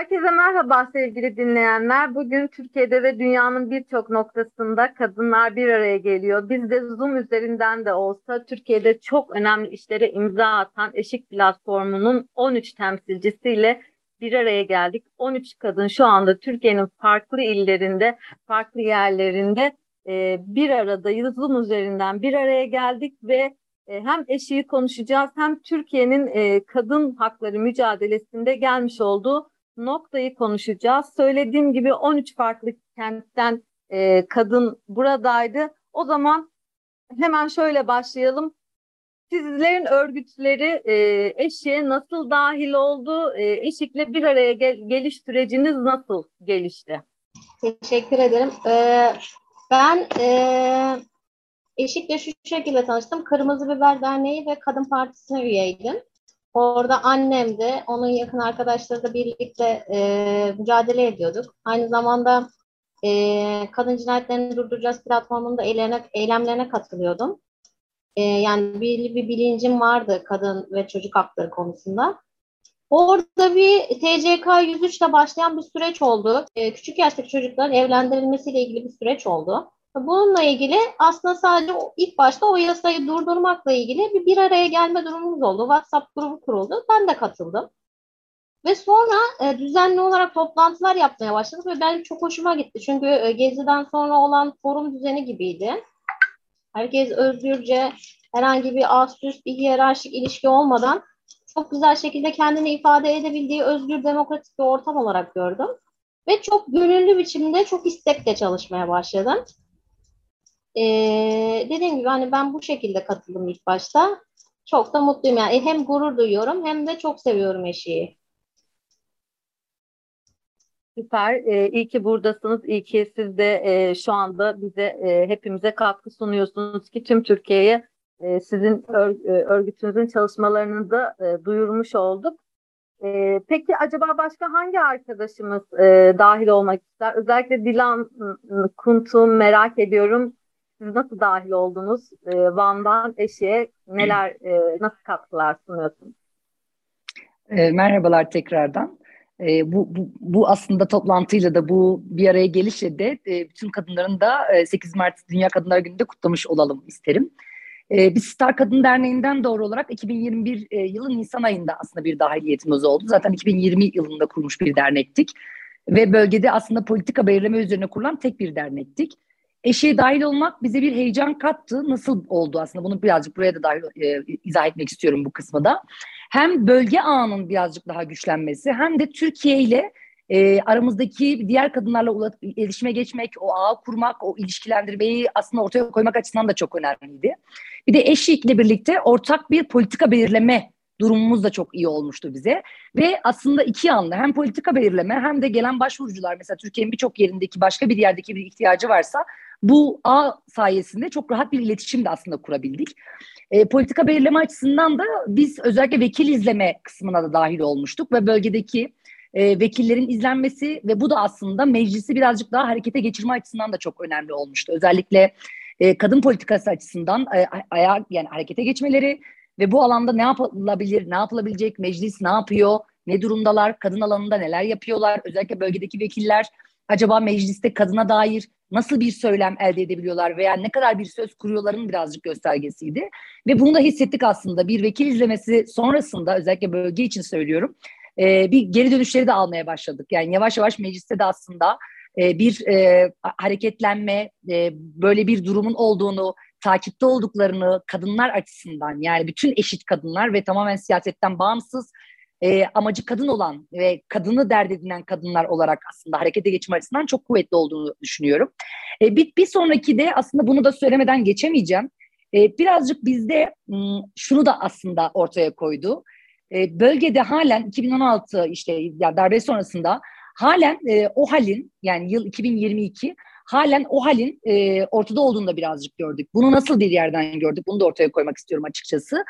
Herkese merhaba sevgili dinleyenler. Bugün Türkiye'de ve dünyanın birçok noktasında kadınlar bir araya geliyor. Biz de Zoom üzerinden de olsa Türkiye'de çok önemli işlere imza atan Eşik Platformu'nun 13 temsilcisiyle bir araya geldik. 13 kadın şu anda Türkiye'nin farklı illerinde, farklı yerlerinde e, bir aradayız. Zoom üzerinden bir araya geldik ve e, hem eşiği konuşacağız hem Türkiye'nin e, kadın hakları mücadelesinde gelmiş olduğu noktayı konuşacağız. Söylediğim gibi 13 farklı kentten e, kadın buradaydı. O zaman hemen şöyle başlayalım. Sizlerin örgütleri e, eşiğe nasıl dahil oldu? E, eşikle bir araya gel geliş süreciniz nasıl gelişti? Teşekkür ederim. Ee, ben e, eşikle şu şekilde tanıştım. Kırmızı Biber Derneği ve Kadın Partisi'ne üyeydim. Orada annem de, onun yakın arkadaşları da birlikte e, mücadele ediyorduk. Aynı zamanda e, kadın cinayetlerini durduracağız platformunda eylemlerine, eylemlerine katılıyordum. E, yani bir, bir bilincim vardı kadın ve çocuk hakları konusunda. Orada bir TCK 103 ile başlayan bir süreç oldu. E, küçük yaştaki çocukların evlendirilmesiyle ilgili bir süreç oldu. Bununla ilgili aslında sadece ilk başta o yasayı durdurmakla ilgili bir bir araya gelme durumumuz oldu. WhatsApp grubu kuruldu. Ben de katıldım. Ve sonra e, düzenli olarak toplantılar yapmaya başladık ve benim çok hoşuma gitti. Çünkü e, Gezi'den sonra olan forum düzeni gibiydi. Herkes özgürce herhangi bir ast üst bir hiyerarşik ilişki olmadan çok güzel şekilde kendini ifade edebildiği özgür demokratik bir ortam olarak gördüm. Ve çok gönüllü biçimde çok istekle çalışmaya başladım. Ee, dediğim gibi hani ben bu şekilde katıldım ilk başta. Çok da mutluyum yani e, hem gurur duyuyorum hem de çok seviyorum eşiği. Süper. Ee, iyi ki buradasınız. İyi ki siz de e, şu anda bize e, hepimize katkı sunuyorsunuz ki tüm Türkiye'ye e, sizin ör, e, örgütünüzün çalışmalarını da e, duyurmuş olduk. E, peki acaba başka hangi arkadaşımız e, dahil olmak ister? Özellikle Dilan Kunt'u merak ediyorum. Siz nasıl dahil oldunuz? E, Van'dan eşeğe neler, e, nasıl katkılar sunuyorsunuz? E, merhabalar tekrardan. E, bu, bu, bu aslında toplantıyla da bu bir araya gelişle de e, bütün kadınların da e, 8 Mart Dünya Kadınlar Günü'nde kutlamış olalım isterim. E, biz Star Kadın Derneği'nden doğru olarak 2021 e, yılı Nisan ayında aslında bir dahiliyetimiz oldu. Zaten 2020 yılında kurmuş bir dernektik. Ve bölgede aslında politika belirleme üzerine kurulan tek bir dernektik. Eşeğe dahil olmak bize bir heyecan kattı. Nasıl oldu aslında? Bunu birazcık buraya da dahil e, izah etmek istiyorum bu kısmı. Hem bölge ağının birazcık daha güçlenmesi hem de Türkiye ile e, aramızdaki diğer kadınlarla iletişime geçmek, o ağı kurmak, o ilişkilendirmeyi aslında ortaya koymak açısından da çok önemliydi. Bir de eşlikle birlikte ortak bir politika belirleme durumumuz da çok iyi olmuştu bize. Ve aslında iki yanlı hem politika belirleme hem de gelen başvurucular mesela Türkiye'nin birçok yerindeki başka bir yerdeki bir ihtiyacı varsa bu ağ sayesinde çok rahat bir iletişim de aslında kurabildik. E, politika belirleme açısından da biz özellikle vekil izleme kısmına da dahil olmuştuk ve bölgedeki e, vekillerin izlenmesi ve bu da aslında meclisi birazcık daha harekete geçirme açısından da çok önemli olmuştu. Özellikle e, kadın politikası açısından e, ayağa yani harekete geçmeleri ve bu alanda ne yapılabilir, ne yapılabilecek, meclis ne yapıyor, ne durumdalar, kadın alanında neler yapıyorlar, özellikle bölgedeki vekiller acaba mecliste kadına dair nasıl bir söylem elde edebiliyorlar veya ne kadar bir söz kuruyorların birazcık göstergesiydi. Ve bunu da hissettik aslında bir vekil izlemesi sonrasında özellikle bölge için söylüyorum e, bir geri dönüşleri de almaya başladık. Yani yavaş yavaş mecliste de aslında e, bir e, hareketlenme, böyle bir durumun olduğunu, takipte olduklarını kadınlar açısından yani bütün eşit kadınlar ve tamamen siyasetten bağımsız e, amacı kadın olan ve kadını dert edinen kadınlar olarak aslında harekete geçme açısından çok kuvvetli olduğunu düşünüyorum. E, bir, bir sonraki de aslında bunu da söylemeden geçemeyeceğim. E, birazcık bizde m, şunu da aslında ortaya koydu. E, bölgede halen 2016 işte ya darbe sonrasında halen e, o halin yani yıl 2022 halen o halin e, ortada olduğunu da birazcık gördük. Bunu nasıl bir yerden gördük? Bunu da ortaya koymak istiyorum açıkçası.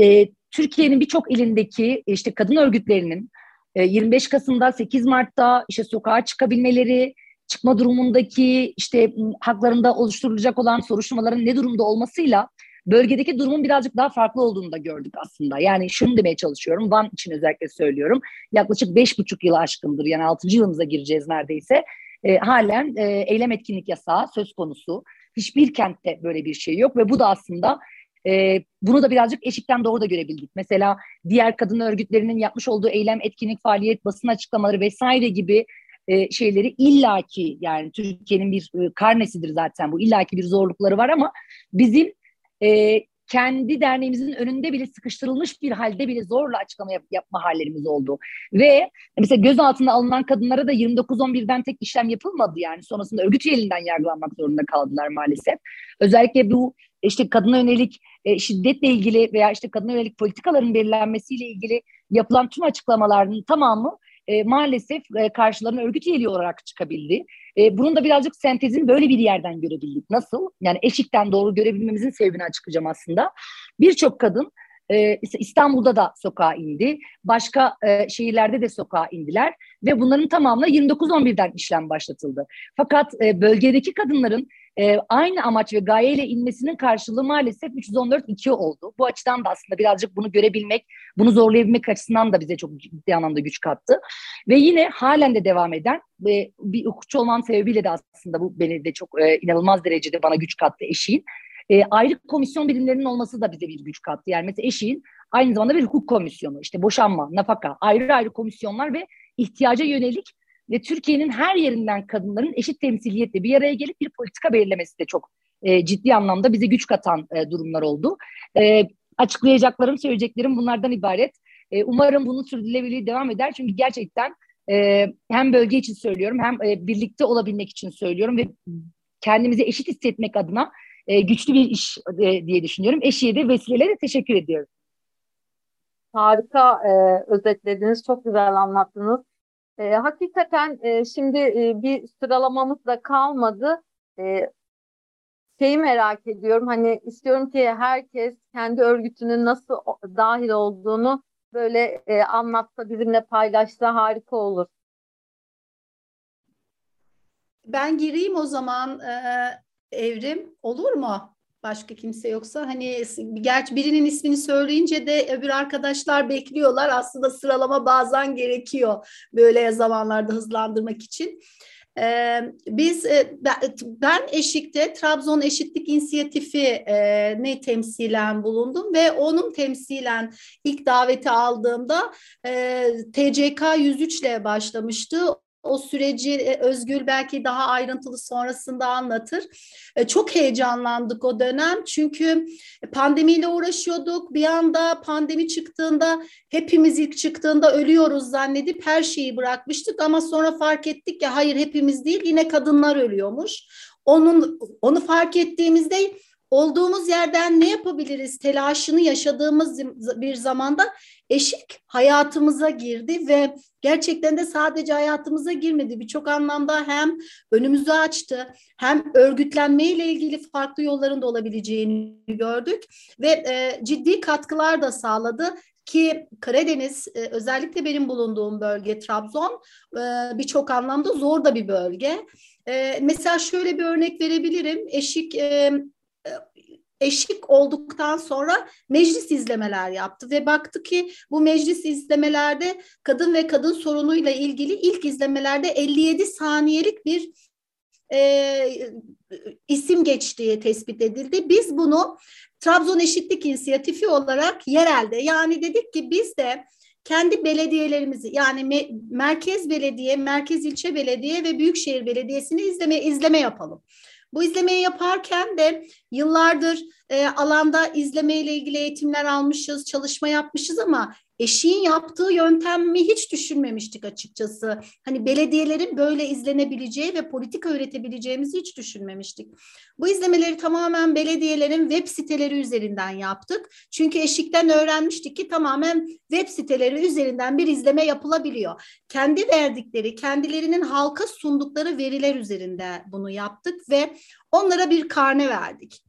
E, Türkiye'nin birçok ilindeki işte kadın örgütlerinin e, 25 Kasım'da 8 Mart'ta işte sokağa çıkabilmeleri, çıkma durumundaki işte haklarında oluşturulacak olan soruşturmaların ne durumda olmasıyla bölgedeki durumun birazcık daha farklı olduğunu da gördük aslında. Yani şunu demeye çalışıyorum. Van için özellikle söylüyorum. Yaklaşık beş buçuk yıl aşkındır. Yani altıncı yılımıza gireceğiz neredeyse. E, halen e, eylem etkinlik yasağı söz konusu. Hiçbir kentte böyle bir şey yok ve bu da aslında e, bunu da birazcık eşikten doğru da görebildik. Mesela diğer kadın örgütlerinin yapmış olduğu eylem, etkinlik, faaliyet, basın açıklamaları vesaire gibi e, şeyleri illaki yani Türkiye'nin bir e, karnesidir zaten bu illaki bir zorlukları var ama bizim e, kendi derneğimizin önünde bile sıkıştırılmış bir halde bile zorla açıklama yap, yapma hallerimiz oldu. Ve mesela gözaltına alınan kadınlara da 29-11'den tek işlem yapılmadı yani. Sonrasında örgüt üyeliğinden yargılanmak zorunda kaldılar maalesef. Özellikle bu işte kadına yönelik e, şiddetle ilgili veya işte kadına yönelik politikaların belirlenmesiyle ilgili yapılan tüm açıklamaların tamamı e, maalesef e, karşılarına örgüt üyeliği olarak çıkabildi. E, bunun da birazcık sentezini böyle bir yerden görebildik. Nasıl? Yani eşikten doğru görebilmemizin sebebini açıklayacağım aslında. Birçok kadın e, İstanbul'da da sokağa indi. Başka e, şehirlerde de sokağa indiler ve bunların tamamına 29-11'den işlem başlatıldı. Fakat e, bölgedeki kadınların e, aynı amaç ve gayeyle inmesinin karşılığı maalesef 314-2 oldu. Bu açıdan da aslında birazcık bunu görebilmek, bunu zorlayabilmek açısından da bize çok ciddi anlamda güç kattı. Ve yine halen de devam eden ve bir hukukçu olmam sebebiyle de aslında bu beni de çok e, inanılmaz derecede bana güç kattı eşiğin. E, ayrı komisyon birimlerinin olması da bize bir güç kattı. Yani mesela eşiğin aynı zamanda bir hukuk komisyonu, işte boşanma, nafaka, ayrı ayrı komisyonlar ve ihtiyaca yönelik ve Türkiye'nin her yerinden kadınların eşit temsiliyetle bir araya gelip bir politika belirlemesi de çok e, ciddi anlamda bize güç katan e, durumlar oldu. E, açıklayacaklarım, söyleyeceklerim bunlardan ibaret. E, umarım bunun sürdürülebilirliği devam eder çünkü gerçekten e, hem bölge için söylüyorum hem e, birlikte olabilmek için söylüyorum ve kendimizi eşit hissetmek adına e, güçlü bir iş e, diye düşünüyorum. Eşiğe de vesileyle teşekkür ediyorum. Harika e, özetlediniz, çok güzel anlattınız. E, hakikaten e, şimdi e, bir sıralamamız da kalmadı. E, şeyi merak ediyorum. Hani istiyorum ki herkes kendi örgütünün nasıl dahil olduğunu böyle e, anlatsa, bizimle paylaşsa harika olur. Ben gireyim o zaman e, Evrim. Olur mu? Başka kimse yoksa hani gerçi birinin ismini söyleyince de öbür arkadaşlar bekliyorlar. Aslında sıralama bazen gerekiyor böyle zamanlarda hızlandırmak için. Ee, biz e, ben Eşik'te Trabzon Eşitlik İnisiyatifi e, ne temsilen bulundum ve onun temsilen ilk daveti aldığımda e, TCK 103 ile başlamıştı o süreci e, Özgül belki daha ayrıntılı sonrasında anlatır. E, çok heyecanlandık o dönem çünkü pandemiyle uğraşıyorduk. Bir anda pandemi çıktığında hepimiz ilk çıktığında ölüyoruz zannedip her şeyi bırakmıştık ama sonra fark ettik ki hayır hepimiz değil yine kadınlar ölüyormuş. Onun onu fark ettiğimizde olduğumuz yerden ne yapabiliriz telaşını yaşadığımız bir zamanda eşik hayatımıza girdi ve gerçekten de sadece hayatımıza girmedi. Birçok anlamda hem önümüzü açtı hem örgütlenmeyle ilgili farklı yolların da olabileceğini gördük ve e, ciddi katkılar da sağladı ki Karadeniz e, özellikle benim bulunduğum bölge Trabzon e, birçok anlamda zor da bir bölge. E, mesela şöyle bir örnek verebilirim. Eşik eşik olduktan sonra meclis izlemeler yaptı ve baktı ki bu meclis izlemelerde kadın ve kadın sorunuyla ilgili ilk izlemelerde 57 saniyelik bir e, isim geçtiği tespit edildi. Biz bunu Trabzon Eşitlik İnisiyatifi olarak yerelde yani dedik ki biz de kendi belediyelerimizi yani me merkez belediye, merkez ilçe belediye ve büyükşehir belediyesini izleme izleme yapalım. Bu izlemeyi yaparken de yıllardır e, alanda izleme ile ilgili eğitimler almışız, çalışma yapmışız ama eşiğin yaptığı yöntemi hiç düşünmemiştik açıkçası. Hani belediyelerin böyle izlenebileceği ve politika üretebileceğimizi hiç düşünmemiştik. Bu izlemeleri tamamen belediyelerin web siteleri üzerinden yaptık. Çünkü eşikten öğrenmiştik ki tamamen web siteleri üzerinden bir izleme yapılabiliyor. Kendi verdikleri, kendilerinin halka sundukları veriler üzerinde bunu yaptık ve onlara bir karne verdik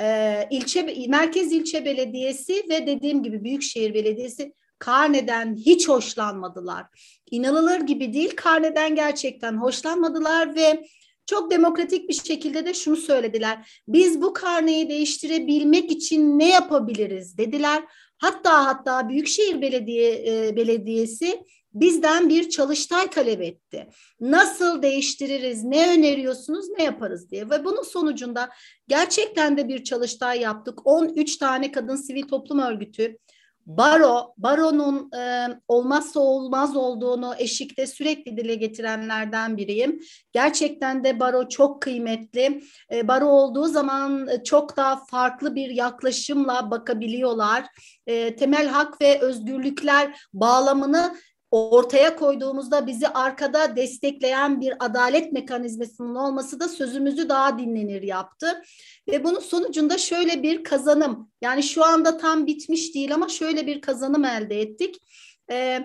e, ilçe merkez ilçe belediyesi ve dediğim gibi büyükşehir belediyesi karneden hiç hoşlanmadılar. İnanılır gibi değil karneden gerçekten hoşlanmadılar ve çok demokratik bir şekilde de şunu söylediler. Biz bu karneyi değiştirebilmek için ne yapabiliriz dediler. Hatta hatta Büyükşehir Belediye e, Belediyesi bizden bir çalıştay talep etti. Nasıl değiştiririz, ne öneriyorsunuz, ne yaparız diye. Ve bunun sonucunda gerçekten de bir çalıştay yaptık. 13 tane kadın sivil toplum örgütü, baro, baronun e, olmazsa olmaz olduğunu eşikte sürekli dile getirenlerden biriyim. Gerçekten de baro çok kıymetli. E, baro olduğu zaman çok daha farklı bir yaklaşımla bakabiliyorlar. E, temel hak ve özgürlükler bağlamını ortaya koyduğumuzda bizi arkada destekleyen bir adalet mekanizmasının olması da sözümüzü daha dinlenir yaptı. Ve bunun sonucunda şöyle bir kazanım yani şu anda tam bitmiş değil ama şöyle bir kazanım elde ettik. Ee,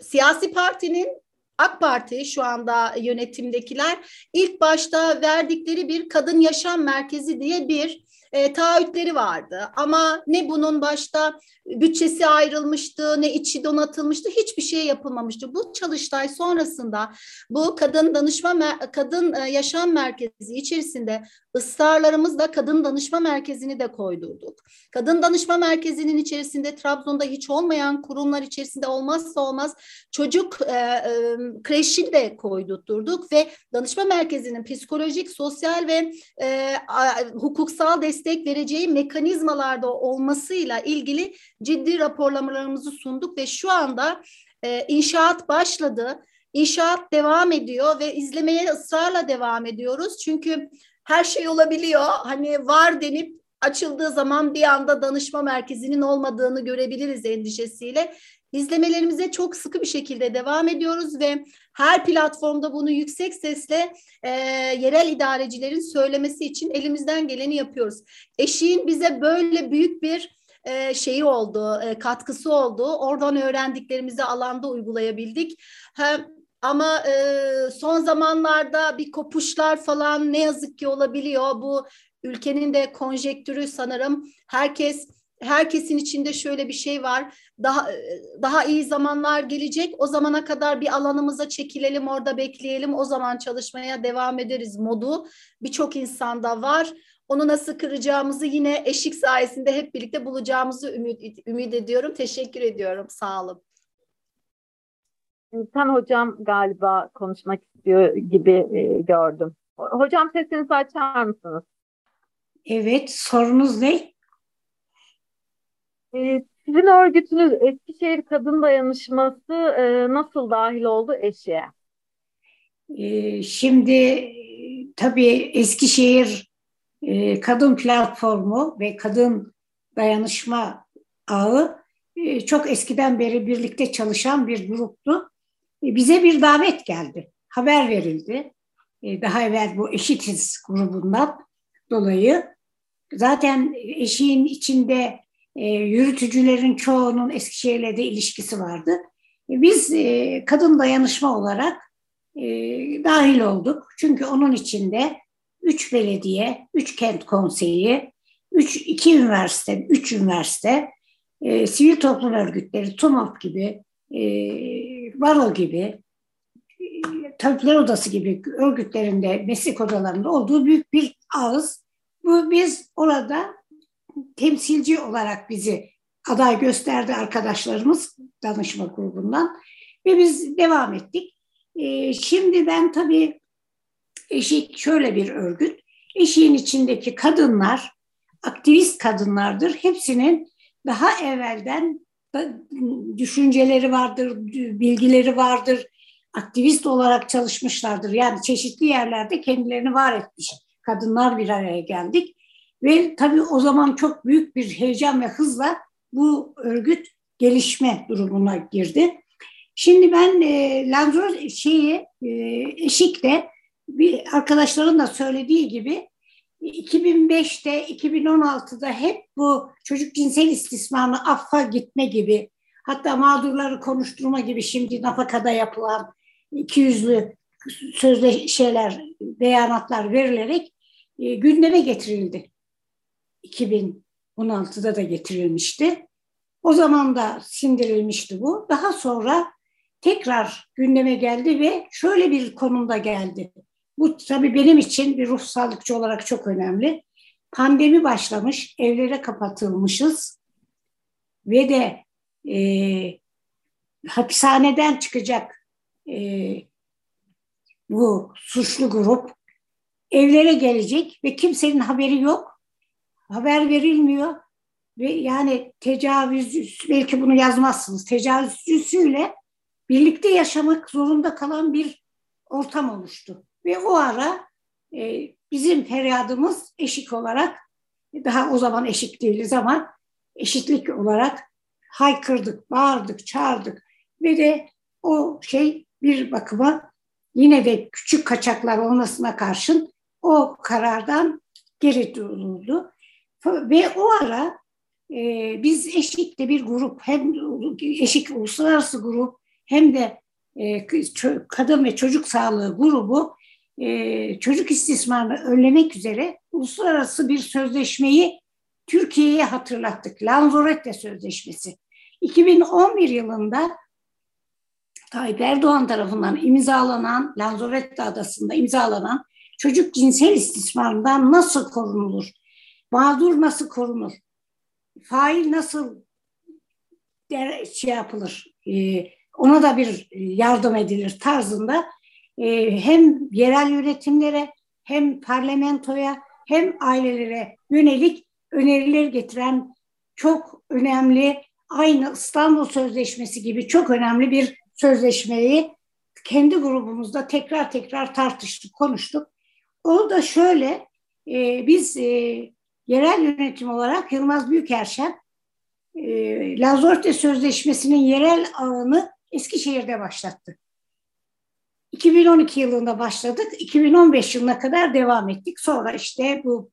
siyasi partinin AK Parti şu anda yönetimdekiler ilk başta verdikleri bir kadın yaşam merkezi diye bir e, taahhütleri vardı. Ama ne bunun başta bütçesi ayrılmıştı, ne içi donatılmıştı, hiçbir şey yapılmamıştı. Bu çalıştay sonrasında bu kadın danışma kadın e, yaşam merkezi içerisinde ısrarlarımızla kadın danışma merkezini de koydurduk. Kadın danışma merkezinin içerisinde Trabzon'da hiç olmayan kurumlar içerisinde olmazsa olmaz çocuk e, e, kreşini de koydurturduk ve danışma merkezinin psikolojik, sosyal ve e, hukuksal destek vereceği mekanizmalarda olmasıyla ilgili ciddi raporlamalarımızı sunduk ve şu anda e, inşaat başladı. İnşaat devam ediyor ve izlemeye ısrarla devam ediyoruz. Çünkü her şey olabiliyor. Hani var denip açıldığı zaman bir anda danışma merkezinin olmadığını görebiliriz endişesiyle. İzlemelerimize çok sıkı bir şekilde devam ediyoruz ve her platformda bunu yüksek sesle e, yerel idarecilerin söylemesi için elimizden geleni yapıyoruz. Eşiğin bize böyle büyük bir e, şeyi oldu, e, katkısı oldu. Oradan öğrendiklerimizi alanda uygulayabildik. Hem ama e, son zamanlarda bir kopuşlar falan ne yazık ki olabiliyor. Bu ülkenin de konjektürü sanırım. Herkes herkesin içinde şöyle bir şey var. Daha daha iyi zamanlar gelecek. O zamana kadar bir alanımıza çekilelim, orada bekleyelim. O zaman çalışmaya devam ederiz modu birçok insanda var. Onu nasıl kıracağımızı yine eşik sayesinde hep birlikte bulacağımızı ümit, ümit ediyorum. Teşekkür ediyorum. Sağ olun. Sen hocam galiba konuşmak istiyor gibi e, gördüm. Hocam sesinizi açar mısınız? Evet, sorunuz ne? E, sizin örgütünüz Eskişehir Kadın Dayanışması e, nasıl dahil oldu eşeğe? E, şimdi tabii Eskişehir e, kadın platformu ve kadın dayanışma ağı e, çok eskiden beri birlikte çalışan bir gruptu. E, bize bir davet geldi, haber verildi. E, daha evvel bu Eşitiz grubundan dolayı. Zaten eşiğin içinde yürütücülerin çoğunun Eskişehir'le de ilişkisi vardı. Biz kadın dayanışma olarak dahil olduk. Çünkü onun içinde üç belediye, üç kent konseyi, üç, iki üniversite, üç üniversite, e, sivil toplum örgütleri, TUMOP gibi, e, Baro gibi, e, Tabipler Odası gibi örgütlerinde, meslek odalarında olduğu büyük bir ağız. Bu biz orada temsilci olarak bizi aday gösterdi arkadaşlarımız danışma grubundan ve biz devam ettik. E, şimdi ben tabii Eşik şöyle bir örgüt. Eşiğin içindeki kadınlar aktivist kadınlardır. Hepsinin daha evvelden düşünceleri vardır, bilgileri vardır. Aktivist olarak çalışmışlardır. Yani çeşitli yerlerde kendilerini var etmiş kadınlar bir araya geldik. Ve tabii o zaman çok büyük bir heyecan ve hızla bu örgüt gelişme durumuna girdi. Şimdi ben e, Lanzor şeyi e, Eşik'te bir arkadaşların da söylediği gibi 2005'te 2016'da hep bu çocuk cinsel istismarını affa gitme gibi hatta mağdurları konuşturma gibi şimdi nafakada yapılan iki yüzlü sözle şeyler, beyanatlar verilerek e, gündeme getirildi. 2016'da da getirilmişti. O zaman da sindirilmişti bu. Daha sonra tekrar gündeme geldi ve şöyle bir konumda geldi. Bu tabii benim için bir ruh sağlıkçı olarak çok önemli. Pandemi başlamış, evlere kapatılmışız ve de e, hapishaneden çıkacak e, bu suçlu grup evlere gelecek ve kimsenin haberi yok. Haber verilmiyor ve yani tecavüz belki bunu yazmazsınız. Tecavüzcüsüyle birlikte yaşamak zorunda kalan bir ortam oluştu. Ve o ara e, bizim feryadımız eşik olarak daha o zaman eşik değiliz ama eşitlik olarak haykırdık, bağırdık, çağırdık ve de o şey bir bakıma yine de küçük kaçaklar olmasına karşın o karardan geri duruldu. Ve o ara e, biz Eşik'te bir grup hem Eşik Uluslararası Grup hem de e, Kadın ve Çocuk Sağlığı grubu e, çocuk istismarını önlemek üzere uluslararası bir sözleşmeyi Türkiye'ye hatırlattık. Lanzarote Sözleşmesi. 2011 yılında Tayyip Erdoğan tarafından imzalanan Lanzarote Adası'nda imzalanan çocuk cinsel istismarından nasıl korunulur? Mağdur nasıl korunur? Fail nasıl şey yapılır? Ee, ona da bir yardım edilir tarzında e, hem yerel yönetimlere hem parlamentoya hem ailelere yönelik öneriler getiren çok önemli aynı İstanbul Sözleşmesi gibi çok önemli bir sözleşmeyi kendi grubumuzda tekrar tekrar tartıştık, konuştuk. O da şöyle, e, biz e, yerel yönetim olarak Yılmaz Büyükerşen e, Lazorte Sözleşmesi'nin yerel ağını Eskişehir'de başlattı. 2012 yılında başladık. 2015 yılına kadar devam ettik. Sonra işte bu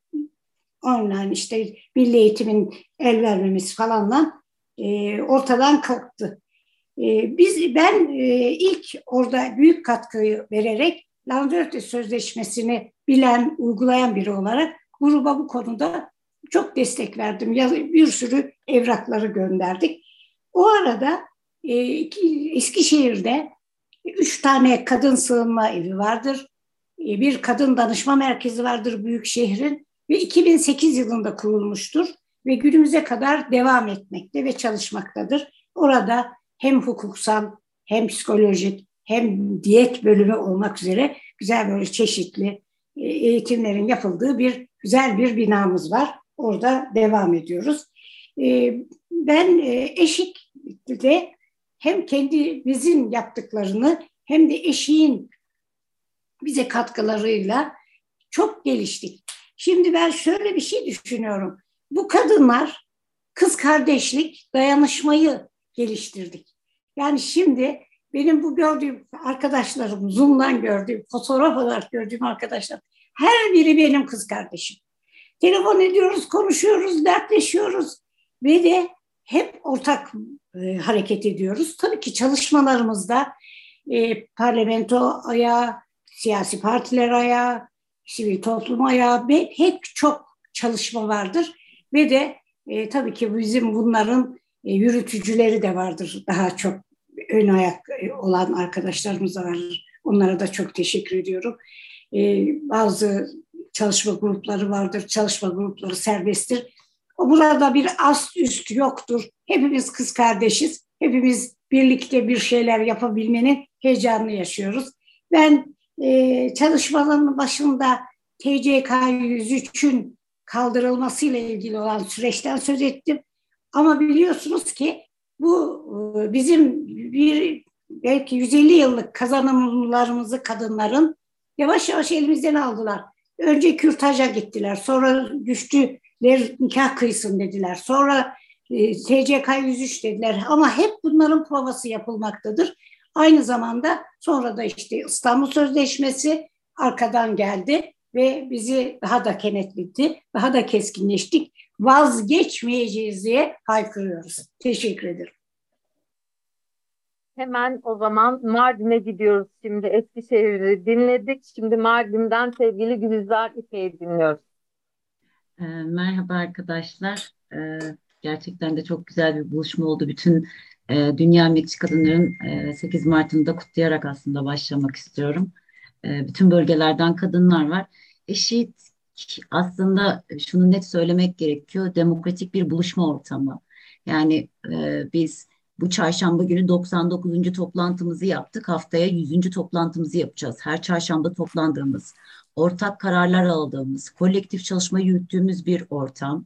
online işte milli eğitimin el vermemesi falanla e, ortadan kalktı. E, biz ben e, ilk orada büyük katkıyı vererek Lanzarote Sözleşmesi'ni bilen, uygulayan biri olarak gruba bu konuda çok destek verdim. Bir sürü evrakları gönderdik. O arada e, Eskişehir'de üç tane kadın sığınma evi vardır. E, bir kadın danışma merkezi vardır büyük şehrin ve 2008 yılında kurulmuştur ve günümüze kadar devam etmekte ve çalışmaktadır. Orada hem hukuksal hem psikolojik hem diyet bölümü olmak üzere güzel böyle çeşitli e, eğitimlerin yapıldığı bir güzel bir binamız var. Orada devam ediyoruz. E, ben Eşik'te hem kendimizin yaptıklarını hem de eşiğin bize katkılarıyla çok geliştik. Şimdi ben şöyle bir şey düşünüyorum. Bu kadınlar kız kardeşlik, dayanışmayı geliştirdik. Yani şimdi benim bu gördüğüm arkadaşlarım, Zoom'dan gördüğüm, fotoğraf olarak gördüğüm arkadaşlar, her biri benim kız kardeşim. Telefon ediyoruz, konuşuyoruz, dertleşiyoruz ve de hep ortak e, hareket ediyoruz. Tabii ki çalışmalarımızda e, parlamento ayağı, siyasi partiler ayağı, sivil toplum ayağı ve hep çok çalışma vardır. Ve de e, tabii ki bizim bunların e, yürütücüleri de vardır. Daha çok ön ayak e, olan arkadaşlarımız da var. Onlara da çok teşekkür ediyorum. E, bazı çalışma grupları vardır. Çalışma grupları serbesttir. Burada bir ast üst yoktur. Hepimiz kız kardeşiz. Hepimiz birlikte bir şeyler yapabilmenin heyecanını yaşıyoruz. Ben e, çalışmaların başında TCK 103'ün kaldırılmasıyla ilgili olan süreçten söz ettim. Ama biliyorsunuz ki bu e, bizim bir belki 150 yıllık kazanımlarımızı kadınların yavaş yavaş elimizden aldılar. Önce kürtaja gittiler, sonra güçlüler nikah kıysın dediler, sonra e, TCK 103 dediler ama hep bunların provası yapılmaktadır. Aynı zamanda sonra da işte İstanbul Sözleşmesi arkadan geldi ve bizi daha da kenetledi, daha da keskinleştik. Vazgeçmeyeceğiz diye haykırıyoruz. Teşekkür ederim. Hemen o zaman Mardin'e gidiyoruz şimdi. Eskişehir'i dinledik. Şimdi Mardin'den sevgili Gülizar İpek'i dinliyoruz. Merhaba arkadaşlar. Gerçekten de çok güzel bir buluşma oldu. Bütün e, Dünya Emekçi Kadınların e, 8 Mart'ını kutlayarak aslında başlamak istiyorum. E, bütün bölgelerden kadınlar var. Eşit aslında şunu net söylemek gerekiyor. Demokratik bir buluşma ortamı. Yani e, biz bu çarşamba günü 99. toplantımızı yaptık. Haftaya 100. toplantımızı yapacağız. Her çarşamba toplandığımız, ortak kararlar aldığımız, kolektif çalışma yürüttüğümüz bir ortam.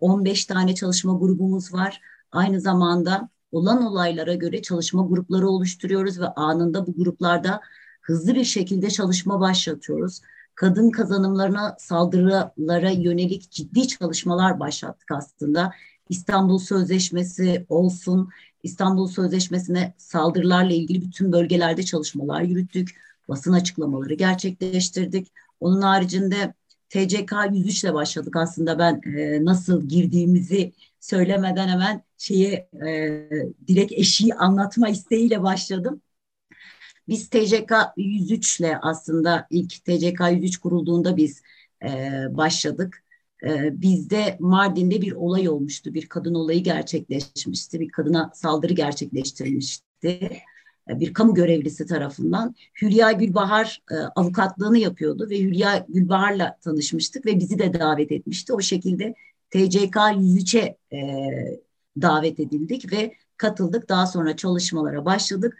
15 ee, tane çalışma grubumuz var. Aynı zamanda olan olaylara göre çalışma grupları oluşturuyoruz ve anında bu gruplarda hızlı bir şekilde çalışma başlatıyoruz. Kadın kazanımlarına saldırılara yönelik ciddi çalışmalar başlattık aslında. İstanbul Sözleşmesi olsun, İstanbul Sözleşmesi'ne saldırılarla ilgili bütün bölgelerde çalışmalar yürüttük. Basın açıklamaları gerçekleştirdik. Onun haricinde TCK 103 ile başladık aslında ben e, nasıl girdiğimizi söylemeden hemen şeye e, direkt eşiği anlatma isteğiyle başladım. Biz TCK 103 ile aslında ilk TCK 103 kurulduğunda biz e, başladık. E, bizde Mardin'de bir olay olmuştu. Bir kadın olayı gerçekleşmişti. Bir kadına saldırı gerçekleştirilmişti. Bir kamu görevlisi tarafından Hülya Gülbahar e, avukatlığını yapıyordu ve Hülya Gülbahar'la tanışmıştık ve bizi de davet etmişti. O şekilde TCK 103'e e, davet edildik ve katıldık. Daha sonra çalışmalara başladık.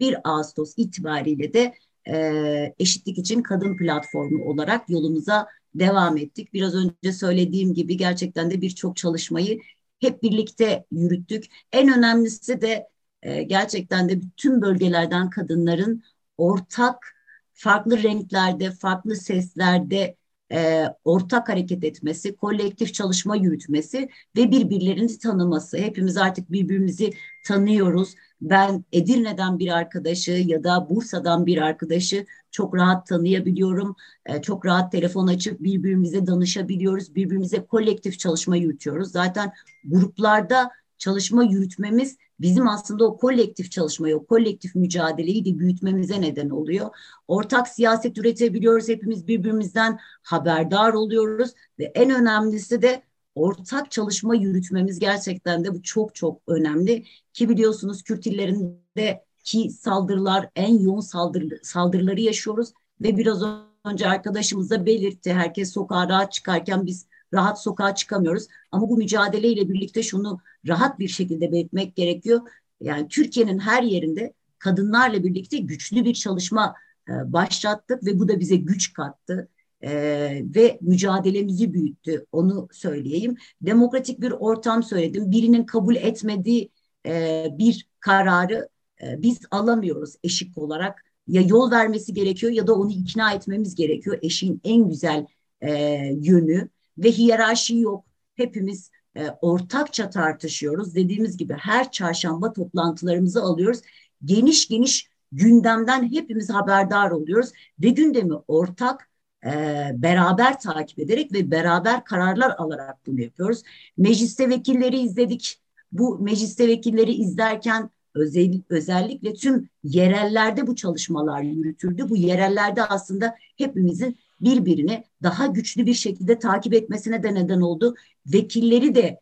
1 Ağustos itibariyle de e, Eşitlik için Kadın Platformu olarak yolumuza devam ettik. Biraz önce söylediğim gibi gerçekten de birçok çalışmayı hep birlikte yürüttük. En önemlisi de e, gerçekten de bütün bölgelerden kadınların ortak farklı renklerde, farklı seslerde e, ortak hareket etmesi, kolektif çalışma yürütmesi ve birbirlerini tanıması. Hepimiz artık birbirimizi tanıyoruz. Ben Edirne'den bir arkadaşı ya da Bursa'dan bir arkadaşı çok rahat tanıyabiliyorum. E, çok rahat telefon açıp birbirimize danışabiliyoruz. Birbirimize kolektif çalışma yürütüyoruz. Zaten gruplarda çalışma yürütmemiz bizim aslında o kolektif çalışmayı, o kolektif mücadeleyi de büyütmemize neden oluyor. Ortak siyaset üretebiliyoruz, hepimiz birbirimizden haberdar oluyoruz ve en önemlisi de ortak çalışma yürütmemiz gerçekten de bu çok çok önemli. Ki biliyorsunuz Kürt illerinde ki saldırılar en yoğun saldırı, saldırıları yaşıyoruz ve biraz önce arkadaşımız da belirtti herkes sokağa rahat çıkarken biz rahat sokağa çıkamıyoruz. Ama bu mücadeleyle birlikte şunu rahat bir şekilde belirtmek gerekiyor. Yani Türkiye'nin her yerinde kadınlarla birlikte güçlü bir çalışma e, başlattık ve bu da bize güç kattı. Ee, ve mücadelemizi büyüttü onu söyleyeyim. Demokratik bir ortam söyledim. Birinin kabul etmediği e, bir kararı e, biz alamıyoruz eşik olarak. Ya yol vermesi gerekiyor ya da onu ikna etmemiz gerekiyor. Eşin en güzel e, yönü ve hiyerarşi yok. Hepimiz e, ortakça tartışıyoruz. Dediğimiz gibi her çarşamba toplantılarımızı alıyoruz. Geniş geniş gündemden hepimiz haberdar oluyoruz ve gündemi ortak e, beraber takip ederek ve beraber kararlar alarak bunu yapıyoruz. Mecliste vekilleri izledik. Bu mecliste vekilleri izlerken özel, özellikle tüm yerellerde bu çalışmalar yürütüldü. Bu yerellerde aslında hepimizin birbirini daha güçlü bir şekilde takip etmesine de neden oldu. Vekilleri de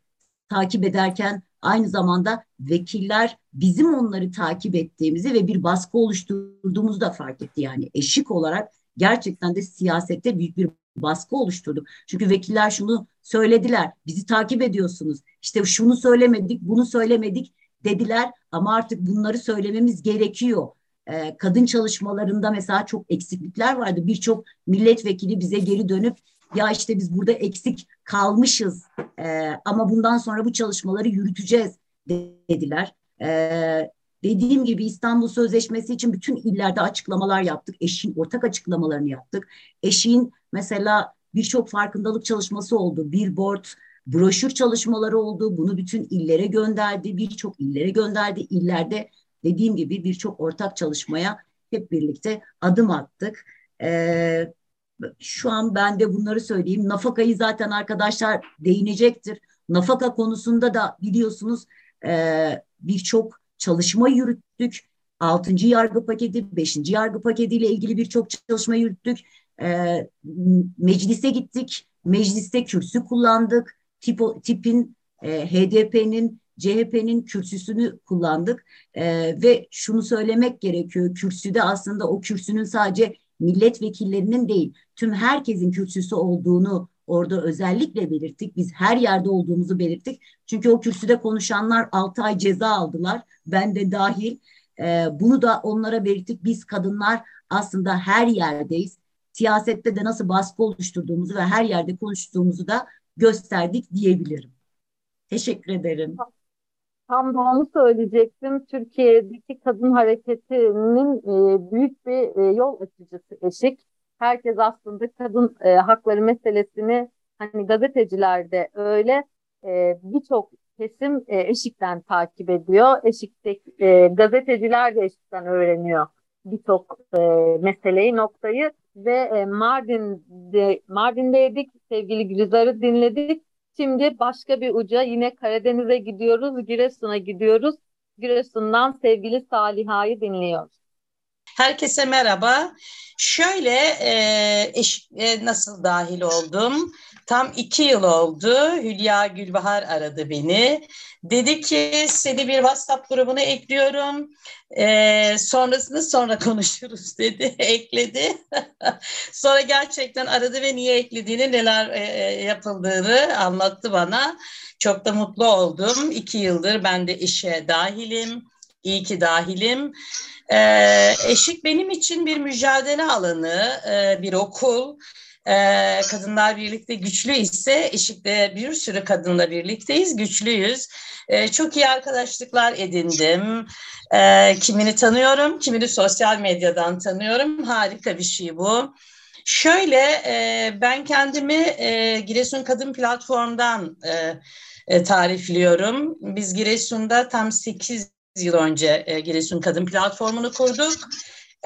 takip ederken aynı zamanda vekiller bizim onları takip ettiğimizi ve bir baskı oluşturduğumuzu da fark etti. Yani eşik olarak gerçekten de siyasette büyük bir baskı oluşturdu. Çünkü vekiller şunu söylediler. Bizi takip ediyorsunuz. İşte şunu söylemedik, bunu söylemedik dediler ama artık bunları söylememiz gerekiyor e, kadın çalışmalarında mesela çok eksiklikler vardı. Birçok milletvekili bize geri dönüp ya işte biz burada eksik kalmışız e, ama bundan sonra bu çalışmaları yürüteceğiz dediler. E, dediğim gibi İstanbul Sözleşmesi için bütün illerde açıklamalar yaptık. Eşin ortak açıklamalarını yaptık. Eşin mesela birçok farkındalık çalışması oldu. Billboard, broşür çalışmaları oldu. Bunu bütün illere gönderdi. Birçok illere gönderdi. İllerde dediğim gibi birçok ortak çalışmaya hep birlikte adım attık. Ee, şu an ben de bunları söyleyeyim. Nafakayı zaten arkadaşlar değinecektir. Nafaka konusunda da biliyorsunuz e, birçok çalışma yürüttük. Altıncı yargı paketi, beşinci yargı paketiyle ilgili birçok çalışma yürüttük. E, meclise gittik. Mecliste kürsü kullandık. Tip, tipin, e, HDP'nin CHP'nin kürsüsünü kullandık e, ve şunu söylemek gerekiyor. Kürsüde aslında o kürsünün sadece milletvekillerinin değil tüm herkesin kürsüsü olduğunu orada özellikle belirttik. Biz her yerde olduğumuzu belirttik. Çünkü o kürsüde konuşanlar 6 ay ceza aldılar. Ben de dahil. E, bunu da onlara belirttik. Biz kadınlar aslında her yerdeyiz. Siyasette de nasıl baskı oluşturduğumuzu ve her yerde konuştuğumuzu da gösterdik diyebilirim. Teşekkür ederim. Tam da onu söyleyecektim. Türkiye'deki kadın hareketinin e, büyük bir e, yol açıcısı eşik. Herkes aslında kadın e, hakları meselesini hani gazetecilerde öyle e, birçok kesim e, eşikten takip ediyor. Eşikte e, gazeteciler de eşikten öğreniyor birçok e, meseleyi, noktayı ve e, Mardin'de Mardin'deydik. Sevgili Gülizar'ı dinledik. Şimdi başka bir uca yine Karadeniz'e gidiyoruz, Giresun'a gidiyoruz. Giresun'dan sevgili Saliha'yı dinliyoruz. Herkese merhaba. Şöyle e, eş, e, nasıl dahil oldum? Tam iki yıl oldu. Hülya Gülbahar aradı beni. Dedi ki seni bir WhatsApp grubuna ekliyorum. E, sonrasını sonra konuşuruz dedi. Ekledi. sonra gerçekten aradı ve niye eklediğini, neler e, e, yapıldığını anlattı bana. Çok da mutlu oldum. İki yıldır ben de işe dahilim. İyi ki dahilim. E, eşik benim için bir mücadele alanı, e, bir okul. E, kadınlar birlikte güçlü ise eşikte bir sürü kadınla birlikteyiz, güçlüyüz. E, çok iyi arkadaşlıklar edindim. E, kimini tanıyorum, kimini sosyal medyadan tanıyorum. Harika bir şey bu. Şöyle e, ben kendimi e, Giresun Kadın Platform'dan e, e, tarifliyorum. Biz Giresun'da tam 8 yıl önce e, Giresun Kadın Platformu'nu kurduk.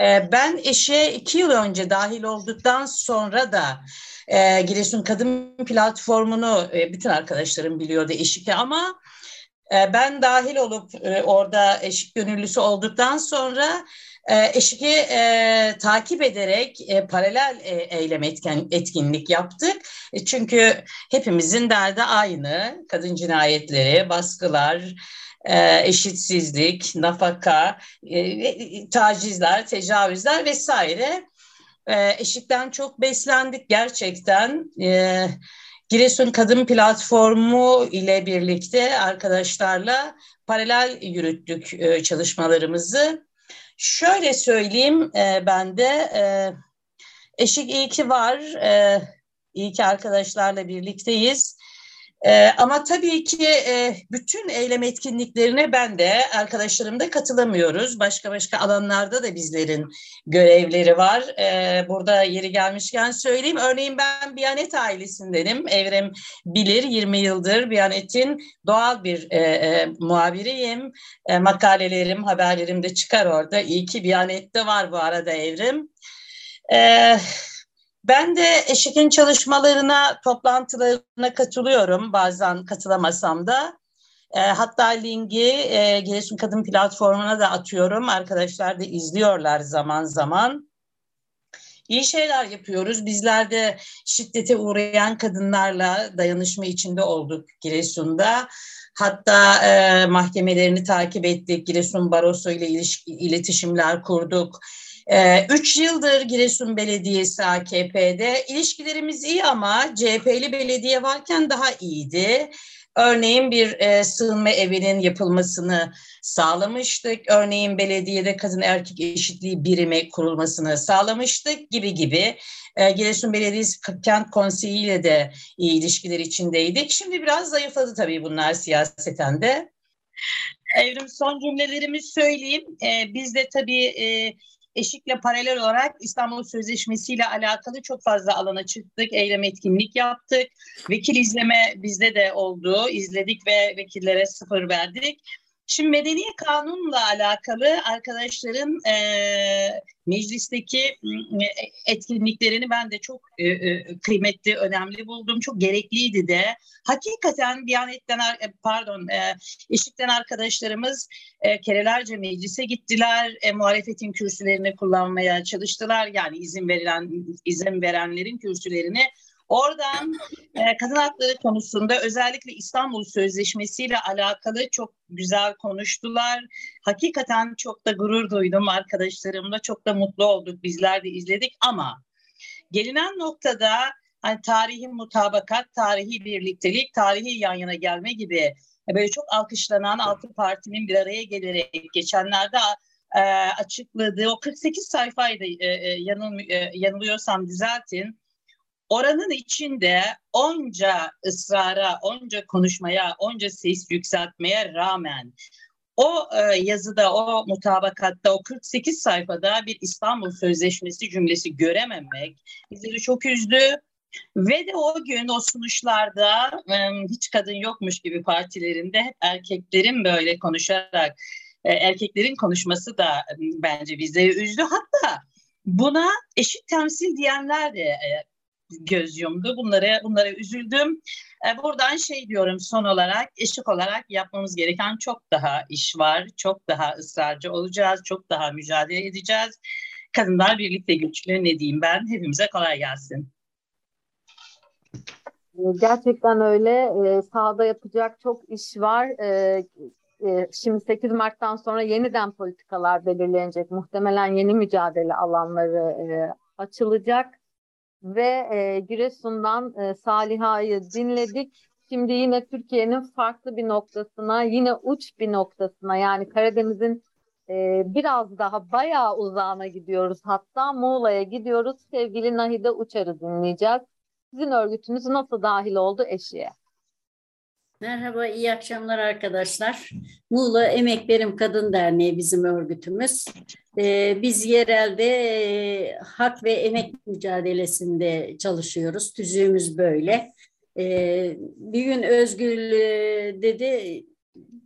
E, ben eşe iki yıl önce dahil olduktan sonra da e, Giresun Kadın Platformu'nu e, bütün arkadaşlarım biliyordu eşike ama e, ben dahil olup e, orada eşik gönüllüsü olduktan sonra e, eşiki e, takip ederek e, paralel e, eylem etken, etkinlik yaptık. E, çünkü hepimizin derdi aynı. Kadın cinayetleri, baskılar, e, eşitsizlik, nafaka, e, tacizler, tecavüzler vesaire. E, eşikten çok beslendik gerçekten. E, Giresun Kadın Platformu ile birlikte arkadaşlarla paralel yürüttük e, çalışmalarımızı. Şöyle söyleyeyim e, ben de e, Eşik iyi ki var, e, iyi ki arkadaşlarla birlikteyiz. Ee, ama tabii ki e, bütün eylem etkinliklerine ben de arkadaşlarım da katılamıyoruz. Başka başka alanlarda da bizlerin görevleri var. Ee, burada yeri gelmişken söyleyeyim. Örneğin ben Biyanet ailesindenim. Evrem bilir 20 yıldır Biyanet'in doğal bir e, e, muhabiriyim. E, makalelerim, haberlerim de çıkar orada. İyi ki Biyanet'te var bu arada Evrim. Evet ben de eşikin çalışmalarına, toplantılarına katılıyorum. Bazen katılamasam da. E, hatta linki e, Giresun Kadın Platformu'na da atıyorum. Arkadaşlar da izliyorlar zaman zaman. İyi şeyler yapıyoruz. Bizler de şiddete uğrayan kadınlarla dayanışma içinde olduk Giresun'da. Hatta e, mahkemelerini takip ettik. Giresun Barosu ile iletişimler kurduk. Ee, üç yıldır Giresun Belediyesi AKP'de. ilişkilerimiz iyi ama CHP'li belediye varken daha iyiydi. Örneğin bir e, sığınma evinin yapılmasını sağlamıştık. Örneğin belediyede kadın erkek eşitliği birimi kurulmasını sağlamıştık gibi gibi. E, Giresun Belediyesi Kent Konseyi ile de iyi ilişkiler içindeydik. Şimdi biraz zayıfladı tabii bunlar siyaseten de. Evrim son cümlelerimi söyleyeyim. E, biz de tabii e, eşikle paralel olarak İstanbul Sözleşmesi ile alakalı çok fazla alana çıktık, eylem etkinlik yaptık. Vekil izleme bizde de oldu, izledik ve vekillere sıfır verdik. Şimdi medeni kanunla alakalı arkadaşların e, meclisteki etkinliklerini ben de çok e, e, kıymetli, önemli buldum. Çok gerekliydi de. Hakikaten Diyanet'ten, e, pardon, e, eşikten arkadaşlarımız e, kerelerce meclise gittiler. E, muhalefetin kürsülerini kullanmaya çalıştılar. Yani izin verilen izin verenlerin kürsülerini Oradan e, kadın hakları konusunda özellikle İstanbul Sözleşmesi ile alakalı çok güzel konuştular. Hakikaten çok da gurur duydum arkadaşlarımla. Çok da mutlu olduk. Bizler de izledik ama gelinen noktada hani tarihi mutabakat, tarihi birliktelik, tarihi yan yana gelme gibi böyle çok alkışlanan altı partinin bir araya gelerek geçenlerde e, açıkladığı o 48 sayfaydı e, e, yanıl, e, yanılıyorsam düzeltin. Oranın içinde onca ısrara, onca konuşmaya, onca ses yükseltmeye rağmen o e, yazıda, o mutabakatta, o 48 sayfada bir İstanbul Sözleşmesi cümlesi görememek bizleri çok üzdü. Ve de o gün o sunuşlarda e, hiç kadın yokmuş gibi partilerinde hep erkeklerin böyle konuşarak e, erkeklerin konuşması da e, bence bizleri üzdü. Hatta buna eşit temsil diyenler de e, göz yumdu. Bunları bunlara üzüldüm. E, buradan şey diyorum son olarak eşik olarak yapmamız gereken çok daha iş var. Çok daha ısrarcı olacağız. Çok daha mücadele edeceğiz. Kadınlar birlikte güçlü ne diyeyim ben. Hepimize kolay gelsin. Gerçekten öyle. E, sahada yapacak çok iş var. E, e, şimdi 8 Mart'tan sonra yeniden politikalar belirlenecek. Muhtemelen yeni mücadele alanları e, açılacak. Ve e, Giresun'dan e, Saliha'yı dinledik. Şimdi yine Türkiye'nin farklı bir noktasına, yine uç bir noktasına yani Karadeniz'in e, biraz daha bayağı uzağına gidiyoruz. Hatta Muğla'ya gidiyoruz. Sevgili Nahide Uçar'ı dinleyeceğiz. Sizin örgütünüz nasıl dahil oldu eşiğe? Merhaba, iyi akşamlar arkadaşlar. Muğla Emek Verim Kadın Derneği bizim örgütümüz. Ee, biz yerelde e, hak ve emek mücadelesinde çalışıyoruz. Tüzüğümüz böyle. Ee, bir gün Özgül e, dedi,